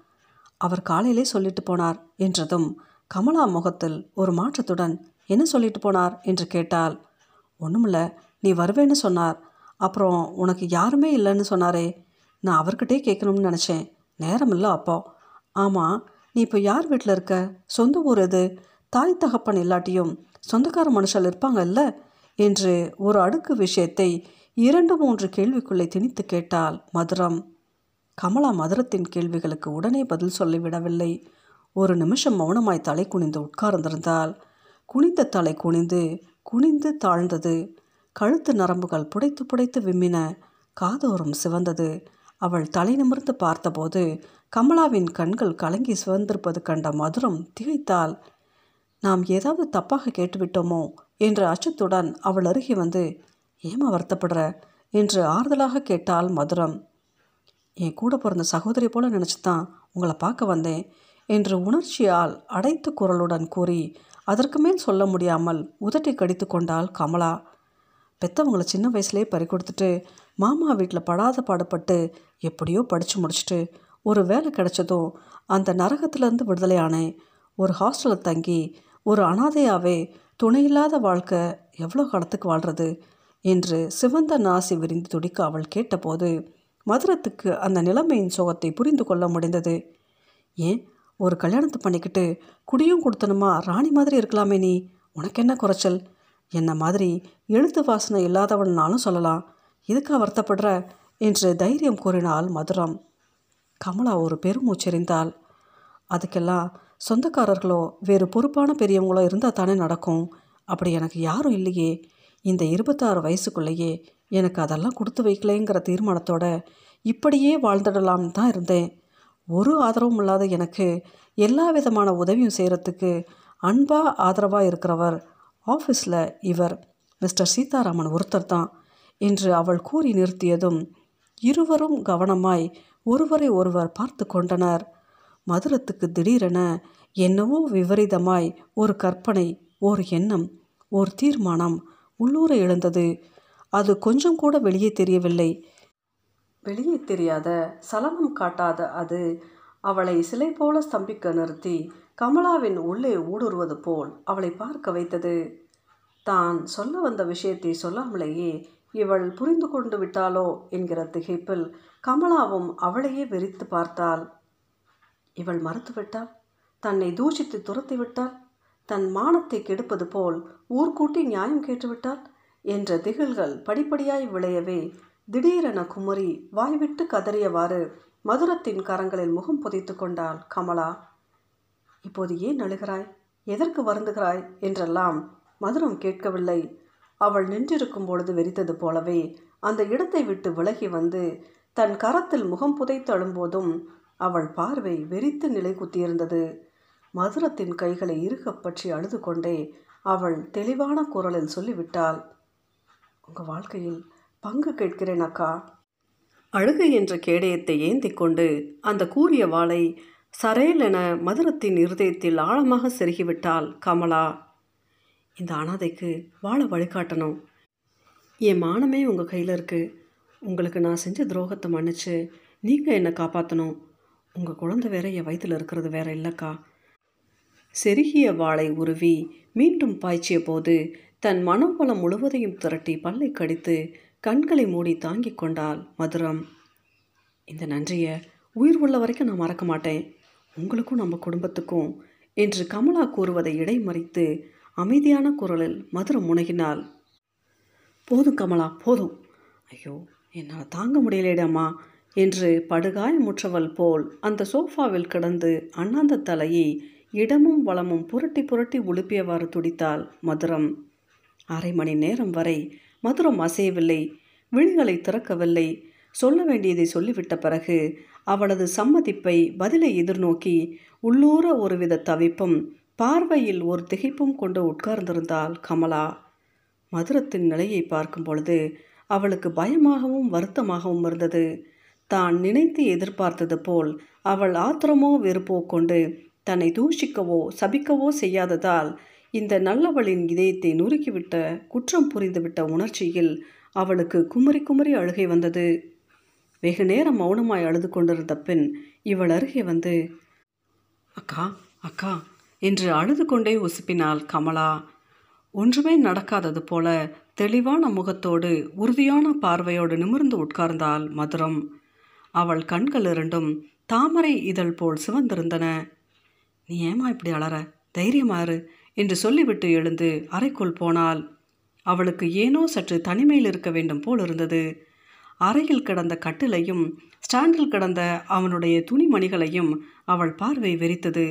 அவர் காலையிலே சொல்லிட்டு போனார் என்றதும் கமலா முகத்தில் ஒரு மாற்றத்துடன் என்ன சொல்லிட்டு போனார் என்று கேட்டாள். ஒன்றுமில்ல நீ வருவேன்னு சொன்னார். அப்புறம் உனக்கு யாருமே இல்லைன்னு சொன்னாரே. நான் அவர்கிட்டே கேட்கணும்னு நினச்சேன். நேரம் இல்லை அப்போ. ஆமாம் நீ இப்போ யார் வீட்டில் இருக்க? சொந்த ஊர் எது? தாய் தகப்பன் இல்லாட்டியும் சொந்தக்கார மனுஷால் இருப்பாங்கல்ல என்று ஒரு அடுக்கு விஷயத்தை இரண்டு மூன்று கேள்விக்குள்ளே திணித்து கேட்டாள் மதுரம். கமலா மதுரத்தின் கேள்விகளுக்கு உடனே பதில் சொல்லிவிடவில்லை. ஒரு நிமிஷம் மௌனமாய் தலை குனிந்து உட்கார்ந்திருந்தாள். குனிந்த தலை குனிந்து குனிந்து தாழ்ந்தது. கழுத்து நரம்புகள் புடைத்து புடைத்து விம்மின. காதோறும் சிவந்தது. அவள் தலை நிமிர்ந்து பார்த்தபோது கமலாவின் கண்கள் கலங்கி சிவந்திருப்பது கண்ட மதுரம் திகைத்தாள். நாம் ஏதாவது தப்பாக கேட்டுவிட்டோமோ? என்ற அச்சத்துடன் அவள் அருகே வந்து ஏமா வருத்தப்படுற? என்று ஆறுதலாக கேட்டாள் மதுரம். என் கூட பிறந்த சகோதரி போல நினச்சி தான் உங்களை பார்க்க வந்தேன் என்று உணர்ச்சியால் அடைத்து குரலுடன் கூறி அதற்கு மேல் சொல்ல முடியாமல் உதட்டை கடித்து கொண்டாள் கமலா. பெத்தவங்களை சின்ன வயசுலேயே பறி கொடுத்துட்டு மாமா வீட்டில் படாத பாடுபட்டு எப்படியோ படித்து முடிச்சுட்டு ஒரு வேலை கிடைச்சதும் அந்த நரகத்திலேருந்து விடுதலையானேன் ஒரு ஹாஸ்டலில் தங்கி ஒரு அனாதையாகவே துணையில்லாத வாழ்க்கை எவ்வளோ காலத்துக்கு வாழ்கிறது என்று சிவந்த நாசி விரிந்து துடிக்க அவள் கேட்டபோது மதுரத்துக்கு அந்த நிலைமையின் சோகத்தை புரிந்து கொள்ள முடிந்தது. ஏன்? ஒரு கல்யாணத்தை பண்ணிக்கிட்டு குடியும் கொடுத்தனுமா? ராணி மாதிரி இருக்கலாமே நீ. உனக்கு என்ன குறைச்சல்? என்ன மாதிரி எழுத்து வாசனை இல்லாதவன்னாலும் சொல்லலாம். இதுக்கா வருத்தப்படுற? என்று தைரியம் கூறினாள் மதுரம். கமலா ஒரு பெருமூச்செறிந்தாள். அதுக்கெல்லாம் சொந்தக்காரர்களோ வேறு பொறுப்பான பெரியவங்களோ இருந்தால் தானே நடக்கும். அப்படி எனக்கு யாரும் இல்லையே. இந்த இருபத்தாறு வயசுக்குள்ளேயே எனக்கு அதெல்லாம் கொடுத்து வைக்கலைங்கிற தீர்மானத்தோட இப்படியே வாழ்ந்துடலாம்னு தான் இருந்தேன். ஒரு ஆதரவும் இல்லாத எனக்கு எல்லா விதமான உதவியும் செய்கிறதுக்கு அன்பாக ஆதரவாக இருக்கிறவர் ஆஃபீஸில் இவர் மிஸ்டர் சீதாராமன் ஒருத்தர் தான் என்று அவள் கூறி நிறுத்தியதும் இருவரும் கவனமாய் ஒருவரை ஒருவர் பார்த்து கொண்டனர். மதுரத்துக்கு திடீரென என்னவோ விபரீதமாய் ஒரு கற்பனை ஒரு எண்ணம் ஒரு தீர்மானம் உள்ளூரை எழுந்தது. அது கொஞ்சம் கூட வெளியே தெரியவில்லை. வெளியே தெரியாத சலனம் காட்டாத அது அவளை சிலை போல ஸ்தம்பிக்க நிறுத்தி கமலாவின் உள்ளே ஊடுருவது போல் அவளை பார்க்க வைத்தது. தான் சொல்ல வந்த விஷயத்தை சொல்லாமலேயே இவள் புரிந்து கொண்டு விட்டாளோ? என்கிற திகைப்பில் கமலாவும் அவளையே வெறித்து பார்த்தாள். இவள் மறுத்துவிட்டாள்? தன்னை தூஷித்து துரத்தி விட்டாள் தன் மானத்தை கெடுப்பது போல் ஊர்கூட்டி நியாயம் கேட்டுவிட்டாள்? என்ற திகில்கள் படிப்படியாய் விளையவே திடீரென குமரி வாய்விட்டு கதறியவாறு மதுரத்தின் கரங்களில் முகம் புதைத்து கொண்டாள் கமலா. இப்போது ஏன் அழுகிறாய்? எதற்கு வருந்துகிறாய் என்றெல்லாம் மதுரம் கேட்கவில்லை. அவள் நின்றிருக்கும் பொழுது வெறித்தது போலவே அந்த இடத்தை விட்டு விலகி வந்து தன் கரத்தில் முகம் புதைத்து அழும்போதும் அவள் பார்வை வெறித்து நிலை குத்தியிருந்தது. மதுரத்தின் கைகளை இறுகப் பற்றி அழுது கொண்டே அவள் தெளிவான குரலில் சொல்லிவிட்டாள். உங்கள் வாழ்க்கையில் பங்கு கேட்கிறேன் அக்கா அழுகை என்ற கேடயத்தை ஏந்தி கொண்டு அந்த கூறிய வாளை சரேல் என மதுரத்தின் இருதயத்தில் ஆழமாக செருகிவிட்டாள் கமலா. இந்த அனாதைக்கு வாழ வழிகாட்டணும். என் மானமே உங்கள் கையில் இருக்குது உங்களுக்கு நான் செஞ்ச துரோகத்தை மன்னிச்சு நீங்கள் என்னை காப்பாற்றணும் உங்கள் குழந்தை வேற என் வயிற்றில் இருக்கிறது வேற இல்லைக்கா. செருகிய வாளை உருவி மீண்டும் பாய்ச்சிய போது தன் மனம் வளம் முழுவதையும் திரட்டி பல்லை கடித்து கண்களை மூடி தாங்கிக் கொண்டாள் மதுரம். இந்த நன்றியை உயிர் உள்ள வரைக்கும் நான் மறக்க மாட்டேன். உங்களுக்கும் நம்ம குடும்பத்துக்கும் என்று கமலா கூறுவதை இடைமறித்து அமைதியான குரலில் மதுரம் முனகினாள். போதும் கமலா போதும். ஐயோ என்னால் தாங்க முடியலேடாமா என்று படுகாயமுற்றவள் போல் அந்த சோஃபாவில் கிடந்து அண்ணாந்த தலையை இடமும் வளமும் புரட்டி புரட்டி உழுப்பியவாறு துடித்தாள் மதுரம். அரை மணி நேரம் வரை மதுரம் அசையவில்லை விழிகளை திறக்கவில்லை. சொல்ல வேண்டியதை சொல்லிவிட்ட பிறகு அவளது சம்மதிப்பை பதிலை எதிர்நோக்கி உள்ளூர ஒருவித தவிப்பும் பார்வையில் ஒரு திகைப்பும் கொண்டு உட்கார்ந்திருந்தாள் கமலா. மதுரத்தின் நிலையை பார்க்கும் பொழுது அவளுக்கு பயமாகவும் வருத்தமாகவும் இருந்தது. தான் நினைத்து எதிர்பார்த்தது போல் அவள் ஆத்திரமோ வெறுப்போ கொண்டு தன்னை தூஷிக்கவோ சபிக்கவோ செய்யாததால் இந்த நல்லவளின் இதயத்தை நுறுக்கிவிட்ட குற்றம் புரிந்துவிட்ட உணர்ச்சியில் அவளுக்கு குமரி குமரி அழுகை வந்தது. வெகு நேரம் மௌனமாய் அழுது கொண்டிருந்த பின் இவள் அருகே வந்து அக்கா அக்கா என்று அழுது கொண்டே உசுப்பினாள் கமலா. ஒன்றுமே நடக்காதது போல தெளிவான முகத்தோடு உறுதியான பார்வையோடு நிமிர்ந்து உட்கார்ந்தாள் மதுரம். அவள் கண்கள் இரண்டும் தாமரை இதழ் போல் சிவந்திருந்தன. நீ ஏமா இப்படி அலற? தைரியமாறு என்று சொல்லிவிட்டு எழுந்து அறைக்குள் போனாள். அவளுக்கு ஏனோ சற்று தனிமையில் இருக்க வேண்டும் போல் இருந்தது. அறையில் கிடந்த கட்டிலையும் ஸ்டாண்டில் கிடந்த அவனுடைய துணிமணிகளையும் அவள் பார்வை வெறித்தது.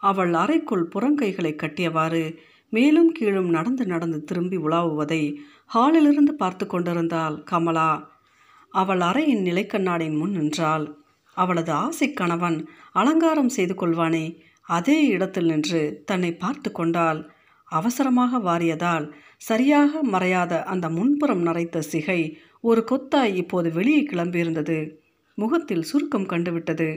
அவள் அறைக்குள் புறங்கைகளை கட்டியவாறு மேலும் கீழும் நடந்து நடந்து திரும்பி உலாவுவதை ஹாலிலிருந்து பார்த்து கொண்டிருந்தாள் கமலா. அவள் அறையின் நிலைக்கண்ணாடின் முன் நின்றாள். அவளது ஆசை கணவன் அலங்காரம் செய்து கொள்வானே அதே இடத்தில் நின்று தன்னை பார்த்து கொண்டாள் அவசரமாக வாரியதால் சரியாக மறையாத அந்த முன்புறம் நரைத்த சிகை ஒரு கொத்தாய் இப்போது வெளியே கிளம்பியிருந்தது. முகத்தில் சுருக்கம் கண்டுவிட்டது.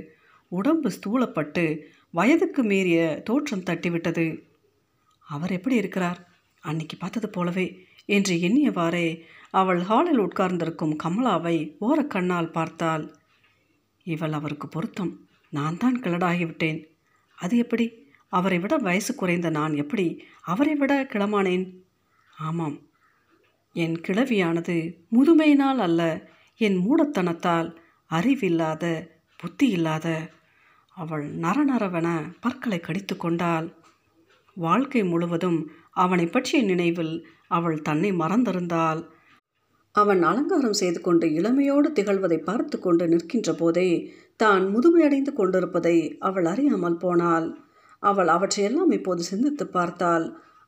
உடம்பு ஸ்தூலப்பட்டு வயதுக்கு மீறிய தோற்றம் தட்டிவிட்டது. அவர் எப்படி இருக்கிறார்? அன்னைக்கு பார்த்தது போலவே என்று எண்ணியவாறே அவள் ஹாலில் உட்கார்ந்திருக்கும் கமலாவை ஓரக்கண்ணால் பார்த்தாள். இவள் அவருக்கு பொருத்தம். நான் தான் கிளடாகிவிட்டேன். அது எப்படி? அவரை விட வயசு குறைந்த நான் எப்படி அவரை விட கிளமானேன் ஆமாம். என் கிழவியானது முதுமையினால் அல்ல என் மூடத்தனத்தால் அறிவில்லாத புத்தி இல்லாத அவள் நரநரவென பற்களை கடித்து கொண்டாள். வாழ்க்கை முழுவதும் அவனை பற்றிய நினைவில் அவள் தன்னை மறந்திருந்தாள். அவன் அலங்காரம் செய்து கொண்டு இளமையோடு திகழ்வதை பார்த்து கொண்டு நிற்கின்ற போதே தான் முதுமையடைந்து கொண்டிருப்பதை அவள் அறியாமல் போனாள். அவள் அவற்றையெல்லாம் இப்போது சிந்தித்து பார்த்தாள்.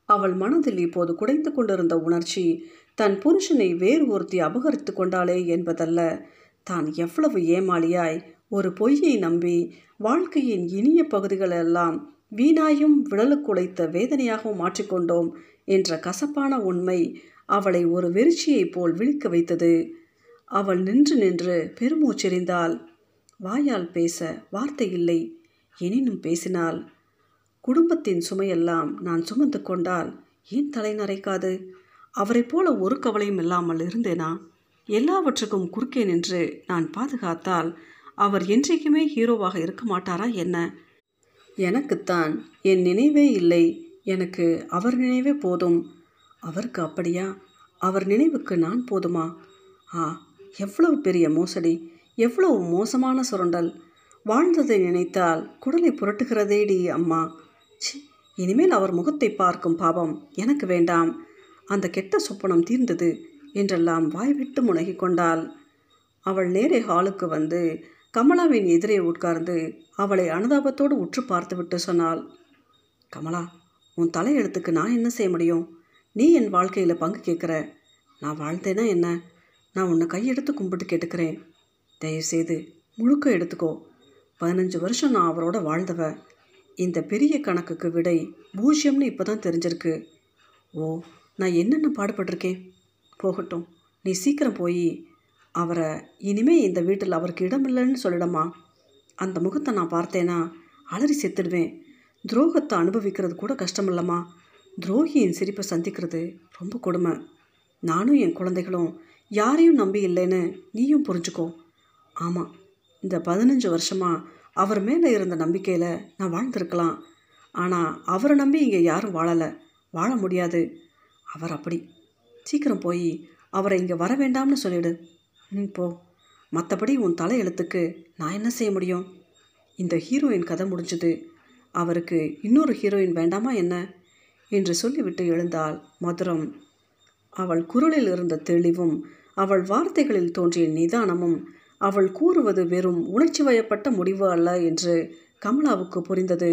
அவள் மனதில் இப்போது குடைந்து கொண்டிருந்த உணர்ச்சி தன் புருஷனை வேறு ஒருத்தி அபகரித்து கொண்டாளே என்பதல்ல. தான் எவ்வளவு ஏமாளியாய். ஒரு பொய்யை நம்பி வாழ்க்கையின் இனிய பகுதிகளெல்லாம் வீணாயும் விழலுக்குலைத்த வேதனையாகவும் மாற்றிக்கொண்டோம் என்ற கசப்பான உண்மை அவளை ஒரு வெறிச்சியைப் போல் விழிக்க வைத்தது. அவள் நின்று நின்று பெருமூச்செறிந்தாள். வாயால் பேச வார்த்தை இல்லை. எனினும் பேசினால் குடும்பத்தின் சுமையெல்லாம் நான் சுமந்து கொண்டால் ஏன் தலை நரைக்காது? அவரைப் போல ஒரு கவலையும் இல்லாமல் இருந்தேனா? எல்லாவற்றுக்கும் குறுக்கே நின்று நான் பாதுகாத்தால் அவர் என்றைக்குமே ஹீரோவாக இருக்க மாட்டாரா என்ன? எனக்குத்தான் என் நினைவே இல்லை. எனக்கு அவர் நினைவே போதும். அவருக்கு அப்படியா? அவர் நினைவுக்கு நான் போதுமா? ஆ எவ்வளவு பெரிய மோசடி. எவ்வளவு மோசமான சுரண்டல். வாழ்ந்ததை நினைத்தால் குடலை புரட்டுகிறதேடி அம்மா. சி இனிமேல் அவர் முகத்தை பார்க்கும் பாவம் எனக்கு வேண்டாம். அந்த கெட்ட சொப்பனம் தீர்ந்தது என்றெல்லாம் வாய்விட்டு முனகி கொண்டாள். அவள் நேரே ஹாலுக்கு வந்து கமலாவின் எதிரே உட்கார்ந்து அவளை அனுதாபத்தோடு உற்று பார்த்துவிட்டு சொன்னாள். கமலா உன் தலையெழுத்துக்கு நான் என்ன செய்ய முடியும்? நீ என் வாழ்க்கையில் பங்கு கேட்குற. நான் வாழ்ந்தேன்னா என்ன? நான் உன்னை கையெடுத்து கும்பிட்டு கேட்டுக்கிறேன். தயவுசெய்து முழுக்க எடுத்துக்கோ. பதினஞ்சு வருஷம் நான் அவரோட வாழ்ந்தவ. இந்த பெரிய கணக்குக்கு விடை பூஜ்யம்னு இப்போ தான் தெரிஞ்சிருக்கு. ஓ நான் என்னென்ன பாடுபட்டிருக்கேன்? போகட்டும் நீ சீக்கிரம் போய் அவரை இனிமே இந்த வீட்டில் அவருக்கு இடமில்லைன்னு சொல்லிடமா. அந்த முகத்தை நான் பார்த்தேன்னா அலறி செத்துடுவேன். துரோகத்தை அனுபவிக்கிறது கூட கஷ்டமில்லம்மா. துரோகியின் சிரிப்பை சந்திக்கிறது ரொம்ப கொடுமை. நானும் என் குழந்தைகளும் யாரையும் நம்பி இல்லைன்னு நீயும் புரிஞ்சுக்கோ. ஆமாம் இந்த பதினஞ்சு வருஷமாக அவர் மேலே இருந்த நம்பிக்கையில் நான் வாழ்ந்திருக்கலாம். ஆனால் அவரை நம்பி இங்கே யாரும் வாழலை. வாழ முடியாது. அவர் அப்படி. சீக்கிரம் போய் அவரை இங்கே வர வேண்டாம்னு சொல்லிடு. ம் போ. மற்றபடி உன் தலையெழுத்துக்கு நான் என்ன செய்ய முடியும்? இந்த ஹீரோயின் கதை முடிஞ்சது. அவருக்கு இன்னொரு ஹீரோயின் வேண்டாமா என்ன? என்று சொல்லிவிட்டு எழுந்தாள் மதுரம். அவள் குரலில் இருந்த தெளிவும் அவள் வார்த்தைகளில் தோன்றிய நிதானமும் அவள் கூறுவது வெறும் உணர்ச்சி வயப்பட்ட முடிவு அல்ல என்று கமலாவுக்கு புரிந்தது.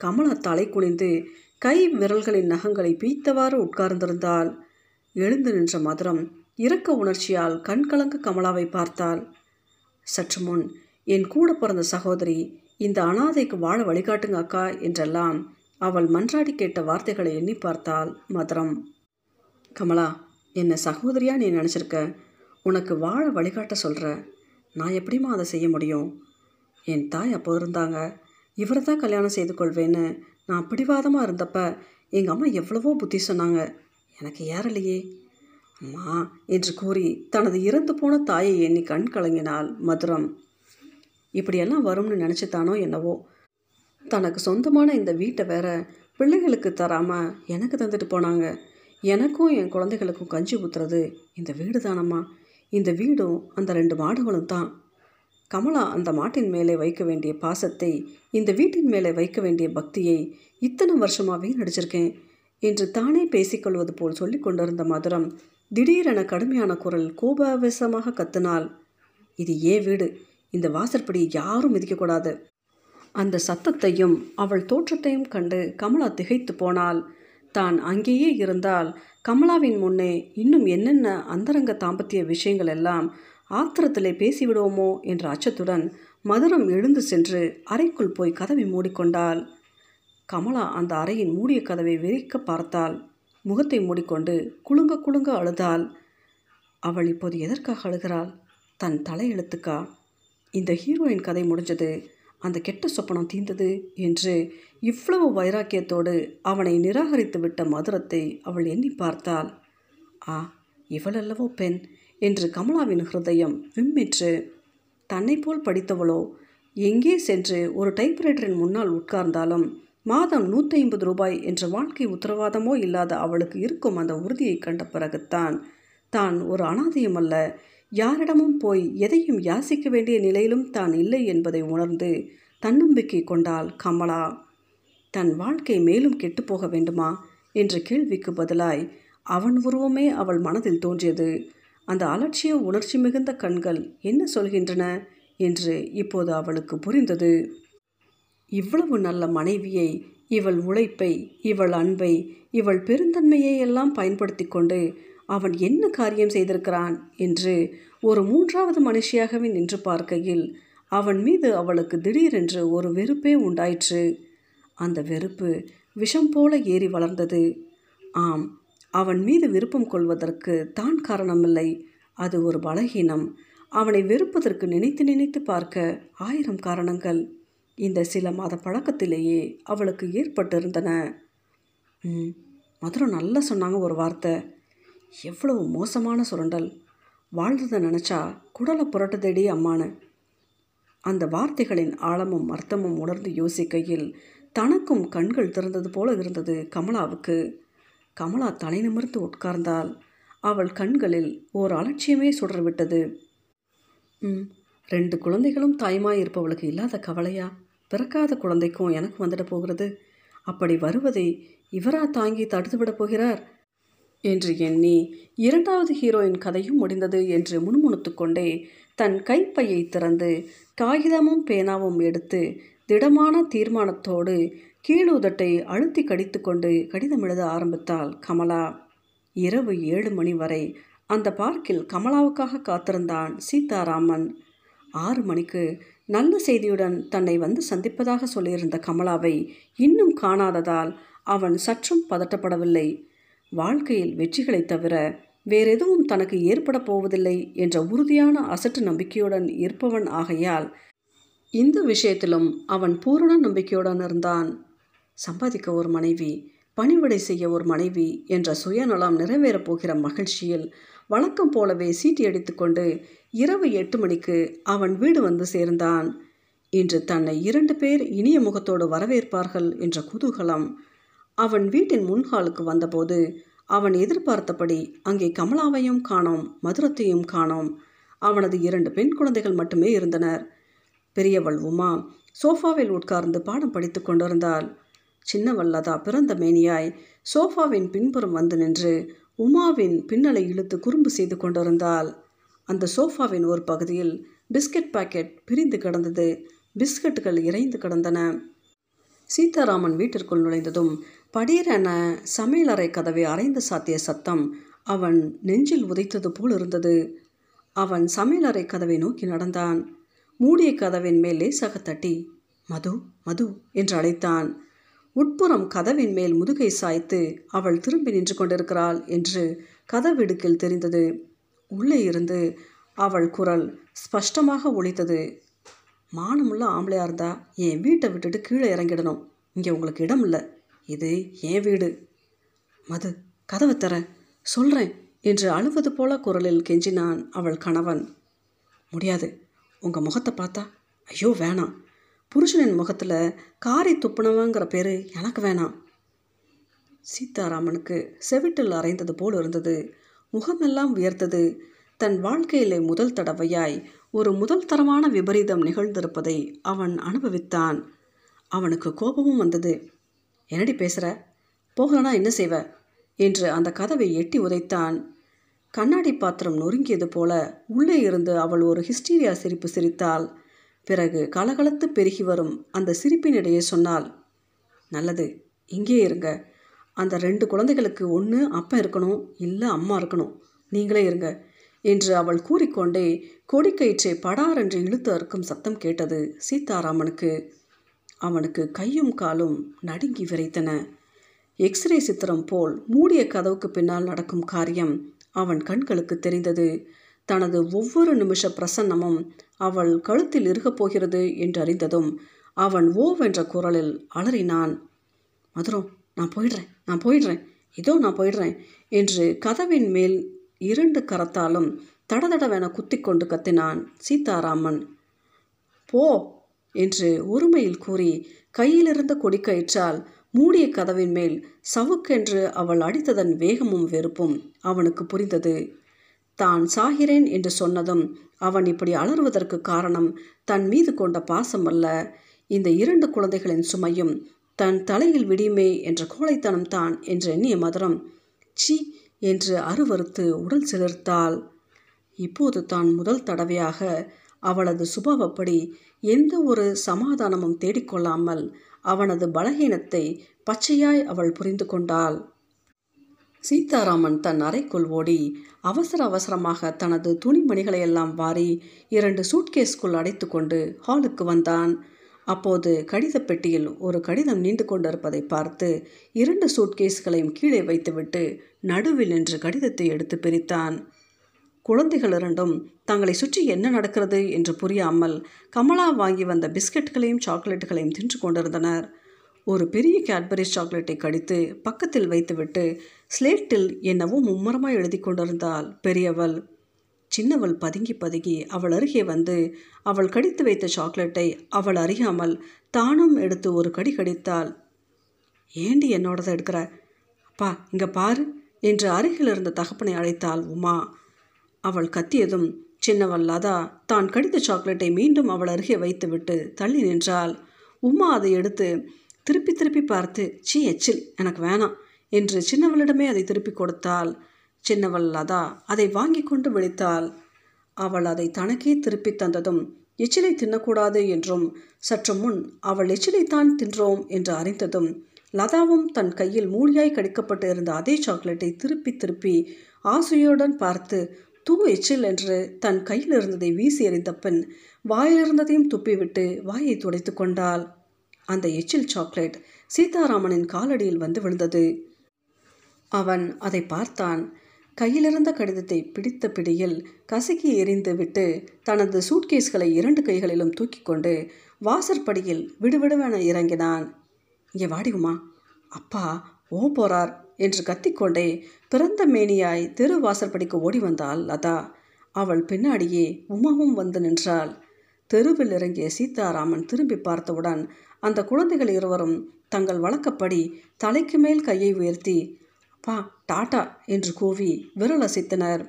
கமலா தலை குனிந்து கை விரல்களின் நகங்களை பீத்தவாறு உட்கார்ந்திருந்தாள். எழுந்து நின்ற மதுரம் இரக்க உணர்ச்சியால் கண்கலங்க கமலாவை பார்த்தாள். சற்று முன் என் கூட பிறந்த சகோதரி இந்த அனாதைக்கு வாழ வழிகாட்டுங்க அக்கா என்றெல்லாம் அவள் மன்றாடி கேட்ட வார்த்தைகளை எண்ணி பார்த்தாள் மதுரம். கமலா என்னை சகோதரியாக நீ நினச்சிருக்க? உனக்கு வாழ வழிகாட்ட சொல்கிற நான் எப்படிம்மா அதை செய்ய முடியும்? என் தாய் அப்போ இருந்தாங்க. இவரை தான் கல்யாணம் செய்து கொள்வேன்னு நான் பிடிவாதமாக இருந்தப்ப எங்கள் அம்மா எவ்வளவோ புத்தி சொன்னாங்க. எனக்கு ஏறலையே அம்மா என்று கூறி தனது இறந்து போன தாயை எண்ணி கண் கலங்கினாள் மதுரம். இப்படியெல்லாம் வரும்னு நினச்சித்தானோ என்னவோ. தனக்கு சொந்தமான இந்த வீட்டை வேற பிள்ளைகளுக்கு தராமல் எனக்கு தந்துட்டு போனாங்க. எனக்கும் என் குழந்தைகளுக்கும் கஞ்சி ஊத்துறது இந்த வீடு தானம்மா இந்த வீடும் அந்த ரெண்டு மாடுகளும் தான். கமலா அந்த மாட்டின் மேலே வைக்க வேண்டிய பாசத்தை இந்த வீட்டின் மேலே வைக்க வேண்டிய பக்தியை இத்தனை வருஷமாகவே நடிச்சிருக்கேன் என்று தானே பேசிக்கொள்வது போல் சொல்லி கொண்டிருந்த மதுரம் திடீரென கடுமையான குரல் கோபாவேசமாக கத்தினாள். இது ஏன் வீடு? இந்த வாசற்படி யாரும் மிதிக்கக்கூடாது. அந்த சத்தத்தையும் அவள் தோற்றத்தையும் கண்டு கமலா திகைத்து போனாள். தான் அங்கேயே இருந்தால் கமலாவின் முன்னே இன்னும் என்னென்ன அந்தரங்க தாம்பத்திய விஷயங்கள் எல்லாம் ஆத்திரத்திலே பேசிவிடுவோமோ என்ற அச்சத்துடன் மதுரம் எழுந்து சென்று அறைக்குள் போய் கதவை மூடிக்கொண்டாள். கமலா அந்த அறையின் மூடிய கதவை விரிக்க பார்த்தாள். முகத்தை மூடிக்கொண்டு குலுங்க குலுங்க அழுதாள். அவள் இப்போது எதற்காக அழுகிறாள்? தன் தலையெழுத்துக்கா? இந்த ஹீரோயின் கதை முடிஞ்சது. அந்த கெட்ட சொப்பனம் தீர்ந்தது என்று இவ்வளவு வைராக்கியத்தோடு அவனை நிராகரித்து விட்ட மதுரத்தை அவள் எண்ணி பார்த்தாள். ஆ இவளல்லவோ பெண் என்று கமலாவின் ஹிருதயம் விம்மிற்று. தன்னை போல் படித்தவளோ எங்கே சென்று ஒரு டைப்ரைட்டரின் முன்னால் உட்கார்ந்தாலும் மாதம் நூற்றி ஐம்பது ரூபாய் என்ற வாழ்க்கை உத்தரவாதமோ இல்லாத அவளுக்கு இருக்கும் அந்த உறுதியை கண்ட பிறகுத்தான் தான் ஒரு அனாதையும் அல்ல யாரிடமும் போய் எதையும் யாசிக்க வேண்டிய நிலையிலும் தான் இல்லை என்பதை உணர்ந்து தன்னம்பிக்கை கொண்டாள் கமலா. தன் வாழ்க்கை மேலும் கெட்டுப்போக வேண்டுமா? என்ற கேள்விக்கு பதிலாய் அவன் உருவமே அவள் மனதில் தோன்றியது. அந்த அலட்சிய உணர்ச்சி மிகுந்த கண்கள் என்ன சொல்கின்றன? என்று இப்போது அவளுக்கு புரிந்தது. இவ்வளவு நல்ல மனைவியை இவள் உழைப்பை இவள் அன்பை இவள் பெருந்தன்மையை எல்லாம் பயன்படுத்தி கொண்டு அவன் என்ன காரியம் செய்திருக்கிறான் என்று ஒரு மூன்றாவது மனுஷியாகவே நின்று பார்க்கையில் அவன் மீது அவளுக்கு திடீரென்று ஒரு வெறுப்பே உண்டாயிற்று. அந்த வெறுப்பு விஷம் போல ஏறி வளர்ந்தது. ஆம் அவன் மீது விருப்பம் கொள்வதற்கு தான் காரணமில்லை. அது ஒரு பலகீனம். அவனை வெறுப்பதற்கு நினைத்து நினைத்து பார்க்க ஆயிரம் காரணங்கள். இந்த சில மாத பழக்கத்திலேயே அவளுக்கு ஏற்பட்டிருந்தன. ம் மதுரம் நல்லா சொன்னாங்க ஒரு வார்த்தை. எவ்வளவு மோசமான சுரண்டல். வாழ்ந்ததை நினச்சா குடலை புரட்டுதேடி அம்மானு. அந்த வார்த்தைகளின் ஆழமும் அர்த்தமும் உணர்ந்து யோசிக்கையில் தனக்கும் கண்கள் திறந்தது போல இருந்தது கமலாவுக்கு. கமலா தலை நிமிர்ந்து உட்கார்ந்தால் அவள் கண்களில் ஓர் அலட்சியமே சுடர்விட்டது. ம் ரெண்டு குழந்தைகளும் தாய்மாய் இருப்பவளுக்கு இல்லாத கவலையா? பிறக்காத குழந்தைக்கும் எனக்கு வந்துட போகிறது. அப்படி வருவதை இவரா தாங்கி தடுத்து விட போகிறார். என்று எண்ணி இரண்டாவது ஹீரோயின் கதையும் முடிந்தது என்று முணுமுணுத்து கொண்டே தன் கைப்பையை திறந்து காகிதமும் பேனாவும் எடுத்து திடமான தீர்மானத்தோடு கீழூதட்டை அழுத்தி கடித்து கொண்டு கடிதம் எழுத ஆரம்பித்தாள் கமலா. இரவு ஏழு மணி வரை அந்த பார்க்கில் கமலாவுக்காக காத்திருந்தான் சீதாராமன். ஆறு மணிக்கு நல்ல செய்தியுடன் தன்னை வந்து சந்திப்பதாக சொல்லியிருந்த கமலாவை இன்னும் காணாததால் அவன் சற்றும் பதட்டப்படவில்லை. வாழ்க்கையில் வெற்றிகளைத் தவிர வேறெதுவும் தனக்கு ஏற்பட போவதில்லை என்ற உறுதியான அசட்டு நம்பிக்கையுடன் இருப்பவன் ஆகையால் இந்த விஷயத்திலும் அவன் பூரண நம்பிக்கையுடன் இருந்தான். சம்பாதிக்க ஒரு மனைவி பணிவிடை செய்ய ஒரு மனைவி என்ற சுயநலம் நிறைவேறப் போகிற மகிழ்ச்சியில் வழக்கம் போலவே சீட்டி அடித்துக்கொண்டு இரவு எட்டு மணிக்கு அவன் வீடு வந்து சேர்ந்தான். இன்று தன்னை இரண்டு பேர் இனிய முகத்தோடு வரவேற்பார்கள் என்ற குதூகலம் அவன் வீட்டின் முன்ஹாலுக்கு வந்தபோது அவன் எதிர்பார்த்தபடி அங்கே கமலாவையும் காணோம் மதுரத்தையும் காணோம். அவனது இரண்டு பெண் குழந்தைகள் மட்டுமே இருந்தனர். பெரியவள் உமா சோஃபாவில் உட்கார்ந்து பாடம் படித்து கொண்டிருந்தாள். சின்னவள் லதா பிறந்த மேனியாய் சோஃபாவின் பின்புறம் வந்து நின்று உமாவின் பின்னலை இழுத்து குறும்பு செய்து கொண்டிருந்தாள். அந்த சோஃபாவின் ஒரு பகுதியில் பிஸ்கட் பாக்கெட் பிரிந்து கிடந்தது. பிஸ்கட்டுகள் இறைந்து கிடந்தன. சீதாராமன் வீட்டிற்குள் நுழைந்ததும் படீரென சமையலறை கதவை அரைந்து சாத்திய சத்தம் அவன் நெஞ்சில் உதைத்தது போல் இருந்தது. அவன் சமையலறை கதவை நோக்கி நடந்தான். மூடிய கதவின் மேல் லேசாக தட்டி மது மது என்று அழைத்தான். உட்புறம் கதவின் மேல் முதுகை சாய்த்து அவள் திரும்பி நின்று கொண்டிருக்கிறாள் என்று கதவிடுக்கில் தெரிந்தது. உள்ளே இருந்து அவள் குரல் ஸ்பஷ்டமாக ஒழித்தது மானமுள்ள ஆம்பளையாக இருந்தா என் வீட்டை விட்டுட்டு கீழே இறங்கிடணும். இங்கே உங்களுக்கு இடம் இல்லை இது என் வீடு? மது கதவை தர சொல்கிறேன் என்று அழுவது போல குரலில் கெஞ்சினான் அவள் கணவன். முடியாது உங்கள் முகத்தை பார்த்தா ஐயோ வேணாம். புருஷனின் முகத்தில் காரி துப்புனவங்கிற பேர் எனக்கு வேணாம். சீதாராமனுக்கு செவிட்டில் அரைந்தது போல் இருந்தது. முகமெல்லாம் உயர்த்தது தன் வாழ்க்கையிலே முதல் தடவையாய் ஒரு முதல் தரமான விபரீதம் நிகழ்ந்திருப்பதை அவன் அனுபவித்தான். அவனுக்கு கோபமும் வந்தது. என்னடி பேசுகிற போகலனா என்ன செய்வ? என்று அந்த கதவை எட்டி உதைத்தான். கண்ணாடி பாத்திரம் நொறுங்கியது போல உள்ளே இருந்து அவள் ஒரு ஹிஸ்டீரியா சிரிப்பு சிரித்தாள். பிறகு கலகலத்து பெருகி வரும் அந்த சிரிப்பினிடையே சொன்னாள் நல்லது இங்கே இருங்க. அந்த ரெண்டு குழந்தைகளுக்கு ஒன்று அப்பா இருக்கணும் இல்லை அம்மா இருக்கணும். நீங்களே இருங்க என்று அவள் கூறிக்கொண்டே கொடிக்கயிற்றை படாரென்று இழுத்து அறுக்கும் சத்தம் கேட்டது சீதாராமனுக்கு. அவனுக்கு கையும் காலும் நடுங்கி விரைத்தன. எக்ஸ்ரே சித்திரம் போல் மூடிய கதவுக்கு பின்னால் நடக்கும் காரியம் அவன் கண்களுக்கு தெரிந்தது. தனது ஒவ்வொரு நிமிஷ பிரசன்னமும் அவள் கழுத்தில் இருக்கப் போகிறது என்று அறிந்ததும் அவன் ஓவென்ற குரலில் அலறினான். மதுரம் நான் போயிடுறேன் நான் போயிடுறேன் இதோ நான் போயிடுறேன் என்று கதவின் மேல் இரண்டு கரத்தாலும் தடதடவென குத்தி கொண்டு கத்தினான் சீதாராமன். போ என்று ஒருமையில் கூறி கையிலிருந்த கொடிக்கயிற்றால் மூடிய கதவின் மேல் சவுக்கென்று அவள் அடித்ததன் வேகமும் வெறுப்பும் அவனுக்கு புரிந்தது. தான் சாகிறேன் என்று சொன்னதும் அவன் இப்படி அலறுவதற்கு காரணம் தன் மீது கொண்ட பாசம் அல்ல. இந்த இரண்டு குழந்தைகளின் சுமையும் தன் தலையில் விடியுமே என்ற கோழைத்தனம் தான் என்று எண்ணிய மதுரம் சி என்று அருவறுத்து உடல் சிலிர்த்தாள். இப்போது தான் முதல் தடவையாக அவளது சுபாவப்படி எந்த ஒரு சமாதானமும் தேடிக்கொள்ளாமல் அவனது பலகீனத்தை பச்சையாய் அவள் புரிந்து கொண்டாள். சீதாராமன் தன் அறைக்குள் ஓடி அவசர அவசரமாக தனது துணிமணிகளையெல்லாம் வாரி இரண்டு சூட்கேஸ்க்குள் அடைத்து கொண்டு ஹாலுக்கு வந்தான். அப்போது கடித பெட்டியில் ஒரு கடிதம் நீண்டு கொண்டிருப்பதை பார்த்து இரண்டு சூட்கேஸ்களையும் கீழே வைத்துவிட்டு நடுவில் நின்று கடிதத்தை எடுத்து பிரித்தான். குழந்தைகள் இரண்டும் தங்களை சுற்றி என்ன நடக்கிறது என்று புரியாமல் கமலா வாங்கி வந்த பிஸ்கட்களையும் சாக்லேட்டுகளையும் தின்று கொண்டிருந்தனர். ஒரு பெரிய கேட்பரி சாக்லேட்டை கடித்து பக்கத்தில் வைத்துவிட்டு ஸ்லேட்டில் என்னவோ மும்மரமாக எழுதி கொண்டிருந்தாள் பெரியவள். சின்னவள் பதுங்கி பதுங்கி அவள் அருகே வந்து அவள் கடித்து வைத்த சாக்லேட்டை அவள் அறியாமல் தானும் எடுத்து ஒரு கடி கடித்தாள். ஏண்டி என்னோடதை எடுக்கிற? அப்பா இங்கே பாரு என்று அருகில் இருந்த தகப்பனை அழைத்தாள் உமா. அவள் கத்தியதும் சின்னவள் லதா தான் கடித்த சாக்லேட்டை மீண்டும் அவள் அருகே வைத்துவிட்டு தள்ளி நின்றாள். உமா அதை எடுத்து திருப்பி திருப்பி பார்த்து சீ எச்சில் எனக்கு வேணாம் என்று சின்னவளிடமே அதை திருப்பி கொடுத்தாள். சின்னவள் லதா அதை வாங்கி கொண்டு விழித்தாள். அவள் அதை தனக்கே திருப்பி தந்ததும் எச்சிலை தின்னக்கூடாது என்றும் சற்று முன் அவள் எச்சிலைத்தான் தின்றோம் என்று அறிந்ததும் லதாவும் தன் கையில் மூடியாய் கடிக்கப்பட்டு இருந்த அதே சாக்லேட்டை திருப்பி திருப்பி ஆசையுடன் பார்த்து தூ எச்சில் என்று தன் கையில் இருந்ததை வீசி எறிந்த பின் வாயிலிருந்ததையும் துப்பிவிட்டு வாயை துடைத்து கொண்டாள். அந்த எச்சில் சாக்லேட் சீதாராமனின் காலடியில் வந்து விழுந்தது. அவன் அதை பார்த்தான். கையிலிருந்த கடிதத்தை பிடித்த பிடியில் கசக்கி எரிந்து விட்டு தனது சூட்கேஸ்களை இரண்டு கைகளிலும் தூக்கி கொண்டு வாசற்படியில் விடுவிடுவென இறங்கினான். இங்கே வாடி அப்பா ஓ போறார். என்று கத்திக்கொண்டே பிறந்த மேனியாய் தெரு வாசற்படிக்கு ஓடி வந்தாள் லதா. அவள் பின்னாடியே உமாவும் வந்து நின்றாள். தெருவில் இறங்கிய சீதாராமன் திரும்பி பார்த்தவுடன் அந்த குழந்தைகள் இருவரும் தங்கள் வழக்கப்படி தலைக்கு மேல் கையை உயர்த்தி அப்பா டாட்டா என்று கூவி விரல் அசைத்தனர்.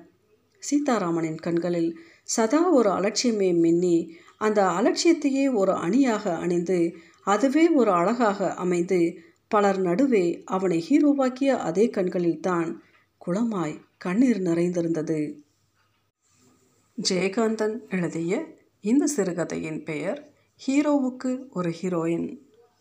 சீதாராமனின் கண்களில் சதா ஒரு அலட்சியமே மின்னி அந்த அலட்சியத்தையே ஒரு அணியாக அணிந்து அதுவே ஒரு அழகாக அமைந்து பலர் நடுவே அவனை ஹீரோவாக்கிய அதே கண்களில்தான் குளமாய் கண்ணீர் நிறைந்திருந்தது. ஜெயகாந்தன் எழுதிய இந்த சிறுகதையின் பெயர் ஹீரோவுக்கு ஒரு ஹீரோயின்